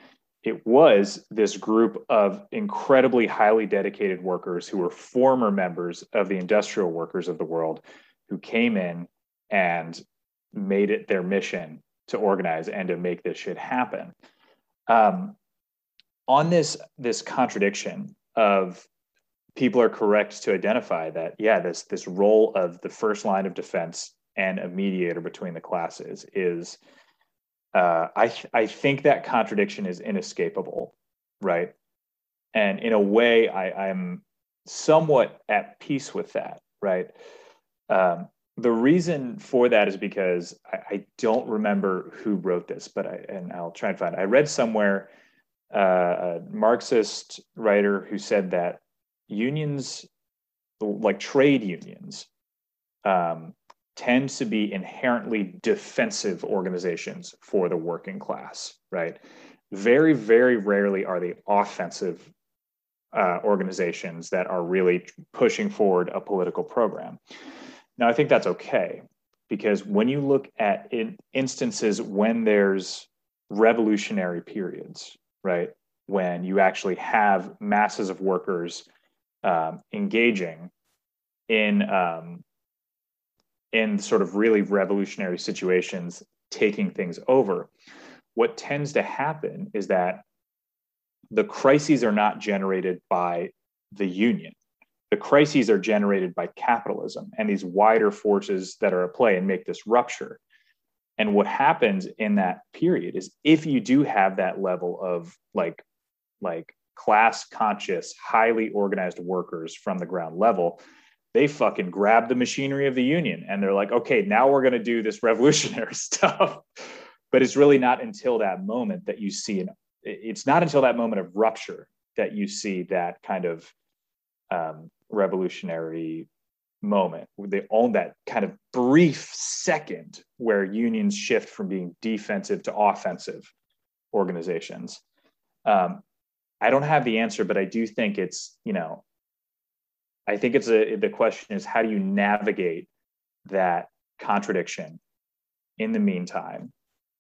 it was this group of incredibly highly dedicated workers who were former members of the industrial workers of the world who came in and made it their mission to organize and to make this shit happen. Um, on this this contradiction of people are correct to identify that yeah this this role of the first line of defense and a mediator between the classes is uh, I th- I think that contradiction is inescapable, right? And in a way, I, I'm somewhat at peace with that, right? Um, the reason for that is because I, I, don't remember who wrote this, but I and I'll try and find. It. I read somewhere uh, a Marxist writer who said that unions, like trade unions, um, tend to be inherently defensive organizations for the working class, right? Very, very rarely are they offensive uh, organizations that are really pushing forward a political program. Now, I think that's okay because when you look at in instances when there's revolutionary periods, right, when you actually have masses of workers um, engaging in um, in sort of really revolutionary situations, taking things over, what tends to happen is that the crises are not generated by the union. The crises are generated by capitalism and these wider forces that are at play and make this rupture. And what happens in that period is if you do have that level of like, like class conscious, highly organized workers from the ground level, they fucking grab the machinery of the union and they're like, okay, now we're going to do this revolutionary stuff. But it's really not until that moment that you see an it's not until that moment of rupture that you see that kind of um, revolutionary moment. They own that kind of brief second where unions shift from being defensive to offensive organizations. Um, I don't have the answer, but I do think it's, you know, I think it's a, the question is how do you navigate that contradiction in the meantime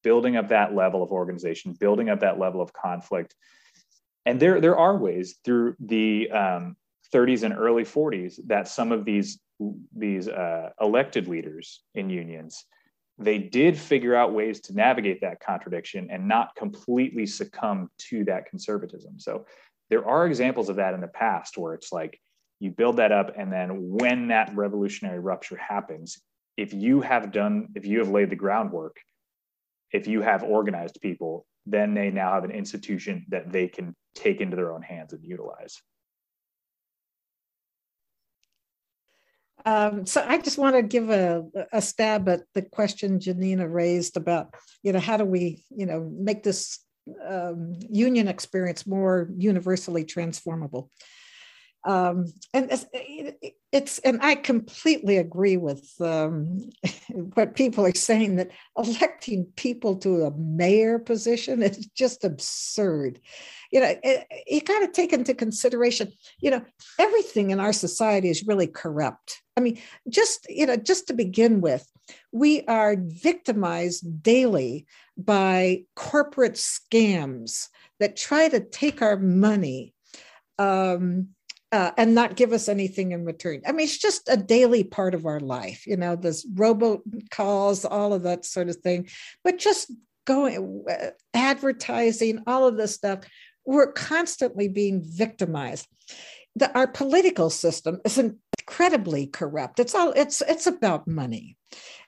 building up that level of organization, building up that level of conflict. And there, there are ways through the um, 30s and early 40s that some of these, these uh, elected leaders in unions, they did figure out ways to navigate that contradiction and not completely succumb to that conservatism. So there are examples of that in the past where it's like you build that up, and then when that revolutionary rupture happens, if you have done, if you have laid the groundwork, if you have organized people, then they now have an institution that they can take into their own hands and utilize. Um, so I just want to give a, a stab at the question Janina raised about, you know, how do we, you know, make this um, union experience more universally transformable? Um, and it's, and I completely agree with um, what people are saying that electing people to a mayor position is just absurd. You know, it, you got to take into consideration, you know, everything in our society is really corrupt. I mean, just, you know, just to begin with, we are victimized daily by corporate scams that try to take our money um, uh, and not give us anything in return. I mean, it's just a daily part of our life, you know, this robo calls, all of that sort of thing. But just going, uh, advertising, all of this stuff, we're constantly being victimized. The, our political system is incredibly corrupt. It's all it's it's about money,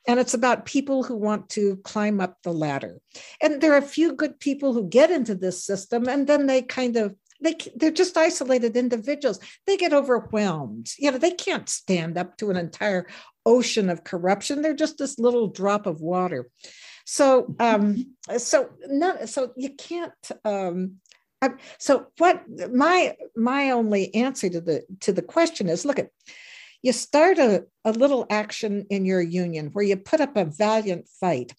and it's about people who want to climb up the ladder. And there are a few good people who get into this system, and then they kind of they they're just isolated individuals. They get overwhelmed. You know they can't stand up to an entire ocean of corruption. They're just this little drop of water. So um so not so you can't um so what my my only answer to the to the question is look at you start a, a little action in your union where you put up a valiant fight.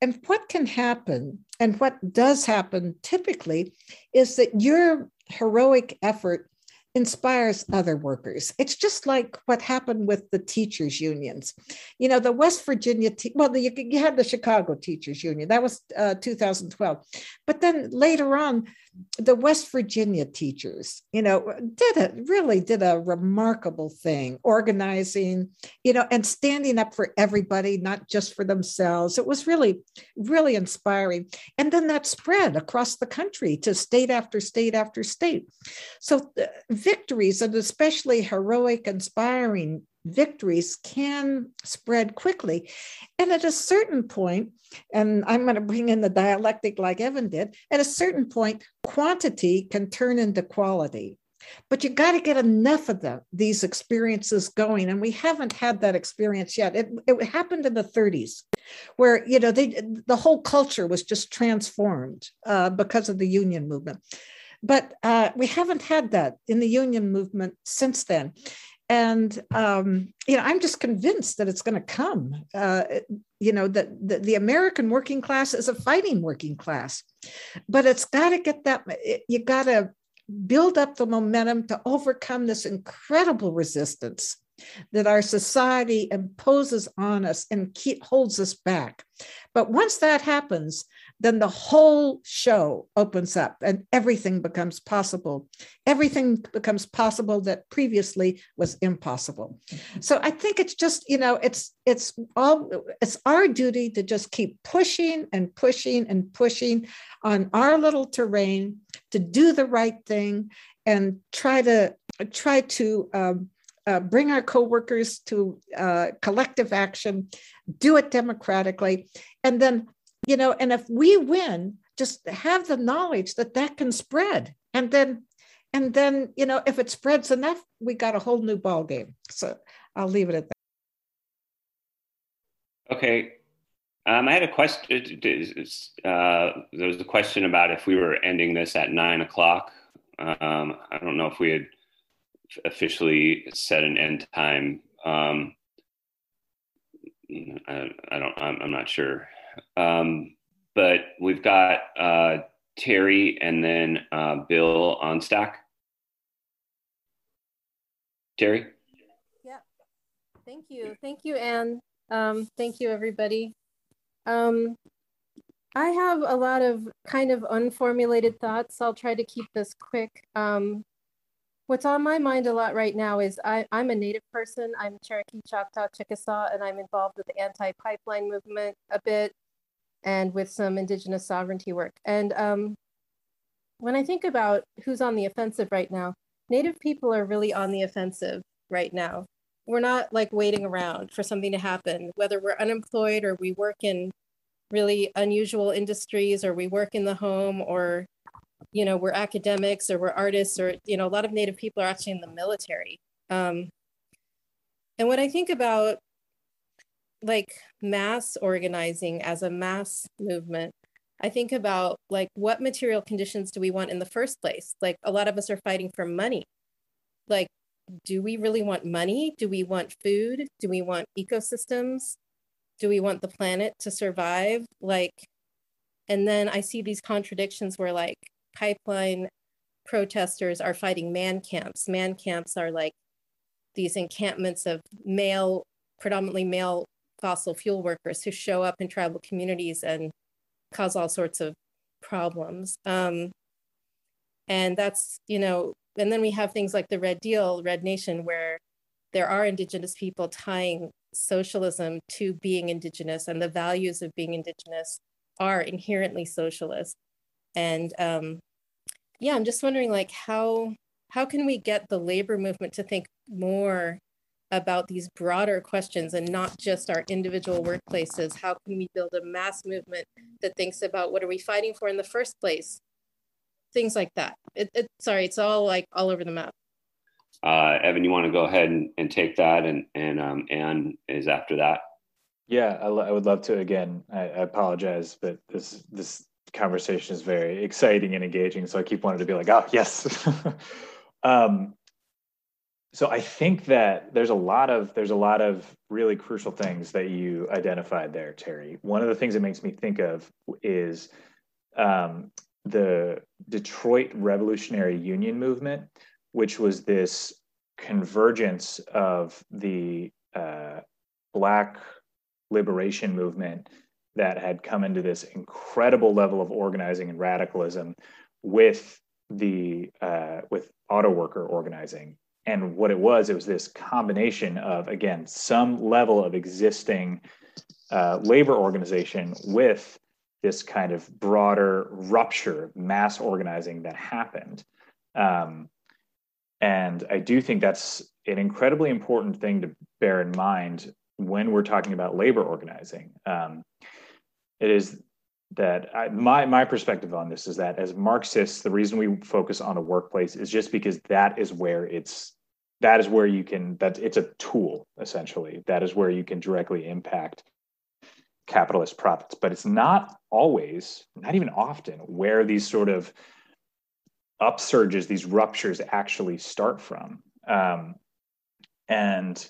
And what can happen and what does happen typically is that your heroic effort inspires other workers. It's just like what happened with the teachers' unions. You know, the West Virginia, te- well, the, you had the Chicago Teachers Union, that was uh, 2012. But then later on, the West Virginia teachers, you know, did a really did a remarkable thing, organizing, you know, and standing up for everybody, not just for themselves. It was really, really inspiring. And then that spread across the country to state after state after state. So uh, victories, and especially heroic, inspiring victories can spread quickly. And at a certain point, and I'm going to bring in the dialectic like Evan did, at a certain point, quantity can turn into quality. But you got to get enough of them, these experiences going. And we haven't had that experience yet. It, it happened in the 30s where, you know, they, the whole culture was just transformed uh, because of the union movement. But uh, we haven't had that in the union movement since then. And um, you know i'm just convinced that it's going to come uh, you know that the, the, american working class is a fighting working class but it's got to get that you got to build up the momentum to overcome this incredible resistance that our society imposes on us and keep, holds us back. But once that happens, then the whole show opens up and everything becomes possible. Everything becomes possible that previously was impossible. So I think it's just, you know, it's it's all it's our duty to just keep pushing and pushing and pushing on our little terrain to do the right thing and try to try to um, uh, bring our coworkers to uh, collective action, do it democratically, and then you know, and if we win, just have the knowledge that that can spread, and then and then you know if it spreads enough, we got a whole new ball game. So I'll leave it at that. Okay. Um, I had a question. Uh, there was a question about if we were ending this at nine o'clock. Um, I don't know if we had officially set an end time. Um, I, I, don't. I'm, I'm, not sure. Um, but we've got uh, Terry and then uh, Bill on stack. Terry. Yeah. Thank you. Thank you, Anne. Um, thank you, everybody. Um, I have a lot of kind of unformulated thoughts. I'll try to keep this quick. Um, What's on my mind a lot right now is I, I'm a Native person. I'm Cherokee, Choctaw, Chickasaw, and I'm involved with the anti-pipeline movement a bit and with some Indigenous sovereignty work. And um, when I think about who's on the offensive right now, Native people are really on the offensive right now. We're not like waiting around for something to happen, whether we're unemployed or we work in really unusual industries or we work in the home or you know we're academics or we're artists or you know a lot of native people are actually in the military um, and when i think about like mass organizing as a mass movement i think about like what material conditions do we want in the first place? Like a lot of us are fighting for money. Like do we really want money? Do we want food? Do we want ecosystems? Do we want the planet to survive? Like and then i see these contradictions where like pipeline protesters are fighting man camps. Man camps are like these encampments of male, predominantly male fossil fuel workers who show up in tribal communities and cause all sorts of problems. Um, and that's, you know, and then we have things like the Red Deal, Red Nation, where there are Indigenous people tying socialism to being Indigenous, and the values of being Indigenous are inherently socialist. And um, yeah, I'm just wondering like how how can we get the labor movement to think more about these broader questions and not just our individual workplaces? How can we build a mass movement that thinks about what are we fighting for in the first place? Things like that. It, it sorry, it's all like all over the map. Uh, Evan, you want to go ahead and, and take that, and and um, Anne is after that. Yeah, I, I would love to. Again, I, I apologize, but this this conversation is very exciting and engaging. So I keep wanting to be like, oh, yes. um, so I think that there's a lot of there's a lot of really crucial things that you identified there, Terry. One of the things that makes me think of is um, the Detroit Revolutionary Union movement, which was this convergence of the uh, Black liberation movement that had come into this incredible level of organizing and radicalism with the uh, with auto worker organizing and what it was it was this combination of again some level of existing uh, labor organization with this kind of broader rupture mass organizing that happened. Um, and i do think that's an incredibly important thing to bear in mind when we're talking about labor organizing. Um, it is that I, my my perspective on this is that as Marxists, the reason we focus on a workplace is just because that is where it's that is where you can that it's a tool essentially that is where you can directly impact capitalist profits but it's not always not even often where these sort of upsurges these ruptures actually start from um, and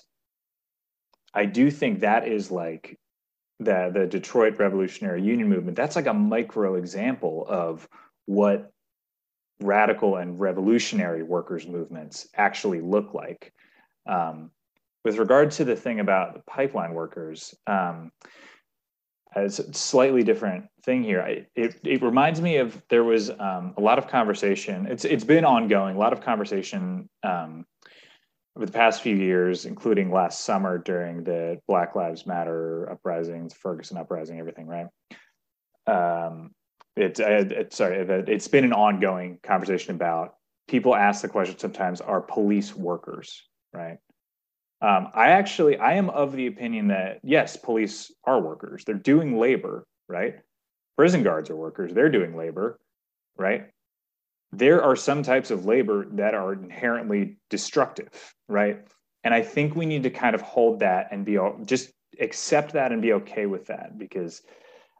I do think that is like the the Detroit Revolutionary Union movement. That's like a micro example of what radical and revolutionary workers movements actually look like. Um, with regard to the thing about the pipeline workers, um, it's a slightly different thing here. I, it, it reminds me of there was um, a lot of conversation. It's it's been ongoing. A lot of conversation um, over the past few years, including last summer during the Black Lives Matter uprisings, Ferguson uprising, everything. Right. Um, it's it, sorry. It's been an ongoing conversation about people ask the question sometimes: Are police workers? Right um, I actually I am of the opinion that yes, police are workers. They're doing labor, right? Prison guards are workers. They're doing labor, right? There are some types of labor that are inherently destructive, right? And I think we need to kind of hold that and be all, just accept that and be okay with that because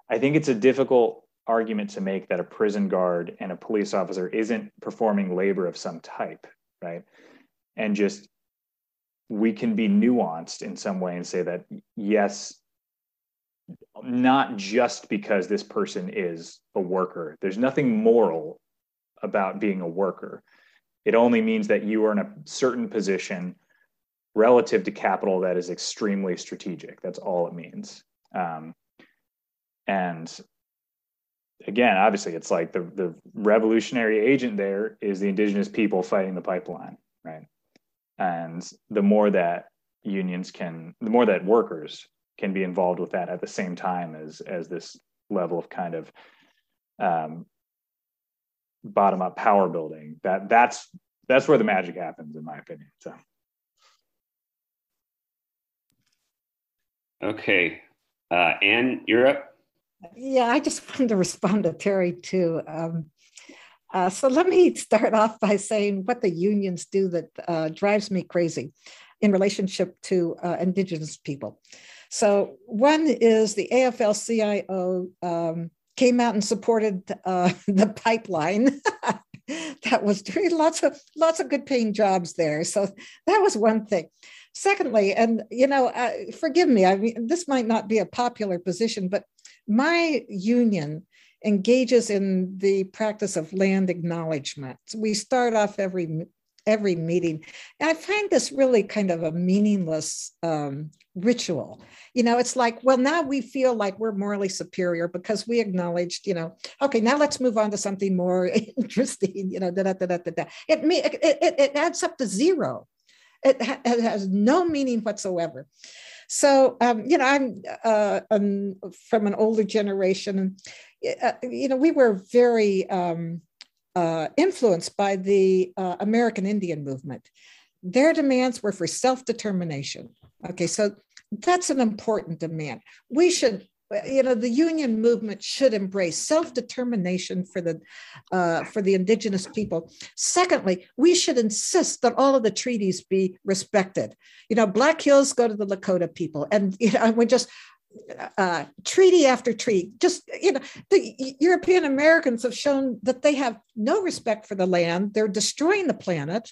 I think it's a difficult argument to make that a prison guard and a police officer isn't performing labor of some type, right? And just we can be nuanced in some way and say that yes not just because this person is a worker. There's nothing moral about being a worker. It only means that you are in a certain position relative to capital that is extremely strategic. That's all it means. Um, and again obviously it's like the, the revolutionary agent there is the indigenous people fighting the pipeline right? And the more that unions can the more that workers can be involved with that at the same time as as this level of kind of um, bottom up power building that that's that's where the magic happens in my opinion so. Okay uh, anne you're up yeah i just wanted to respond to terry too um, uh, so let me start off by saying what the unions do that uh, drives me crazy in relationship to uh, Indigenous people. So one is the AFL-CIO um, came out and supported uh, the pipeline. that was doing lots of lots of good paying jobs there. So that was one thing. Secondly, and you know, uh, forgive me, I mean, this might not be a popular position, but my union engages in the practice of land acknowledgement. We start off every every meeting. And I find this really kind of a meaningless um, ritual. You know, it's like, well, now we feel like we're morally superior because we acknowledged, you know, okay, now let's move on to something more interesting, you know, da da da da da. It, it, it, it adds up to zero. It, ha- it has no meaning whatsoever. So, um, you know, I'm, uh, um, from an older generation, uh, you know, we were very um, uh, influenced by the uh, American Indian movement. Their demands were for self determination. Okay, so that's an important demand. We should you know the union movement should embrace self-determination for the uh, for the indigenous people secondly we should insist that all of the treaties be respected you know black hills go to the lakota people and you know we just uh, treaty after treaty. Just, you know, the European Americans have shown that they have no respect for the land. They're destroying the planet.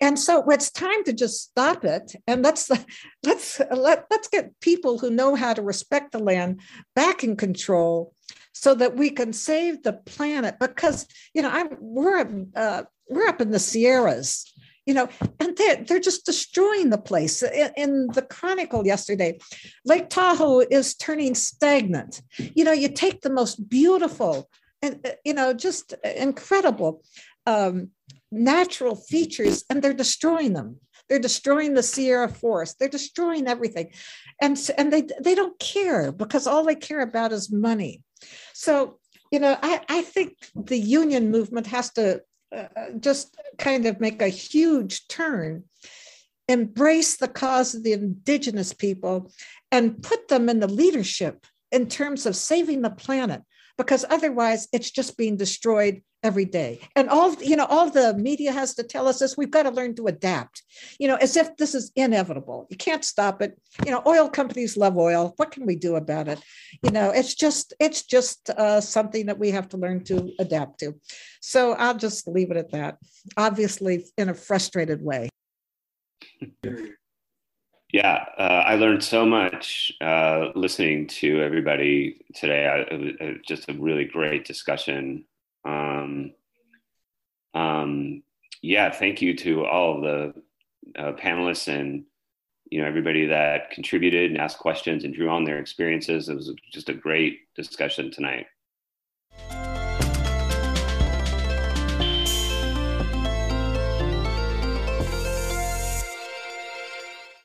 And so it's time to just stop it and let's let's let, let's get people who know how to respect the land back in control so that we can save the planet because you know I'm we're uh, we're up in the Sierras you know, and they're, they're just destroying the place. In, the Chronicle yesterday, Lake Tahoe is turning stagnant. You know, you take the most beautiful and, uh, you know, just incredible um, natural features and they're destroying them. They're destroying the Sierra forest. They're destroying everything. And, and they, they don't care because all they care about is money. So, you know, I, I think the union movement has to uh, just kind of make a huge turn, embrace the cause of the indigenous people, and put them in the leadership in terms of saving the planet, because otherwise it's just being destroyed every day. And all you know, all the media has to tell us is we've got to learn to adapt. You know, as if this is inevitable. You can't stop it. You know, oil companies love oil. What can we do about it? You know, it's just it's just uh, something that we have to learn to adapt to. So I'll just leave it at that. Obviously, in a frustrated way. Yeah, uh, I learned so much uh, listening to everybody today. I, it was uh, just a really great discussion. Um, um, yeah, thank you to all of the uh, panelists and you know everybody that contributed and asked questions and drew on their experiences. It was just a great discussion tonight.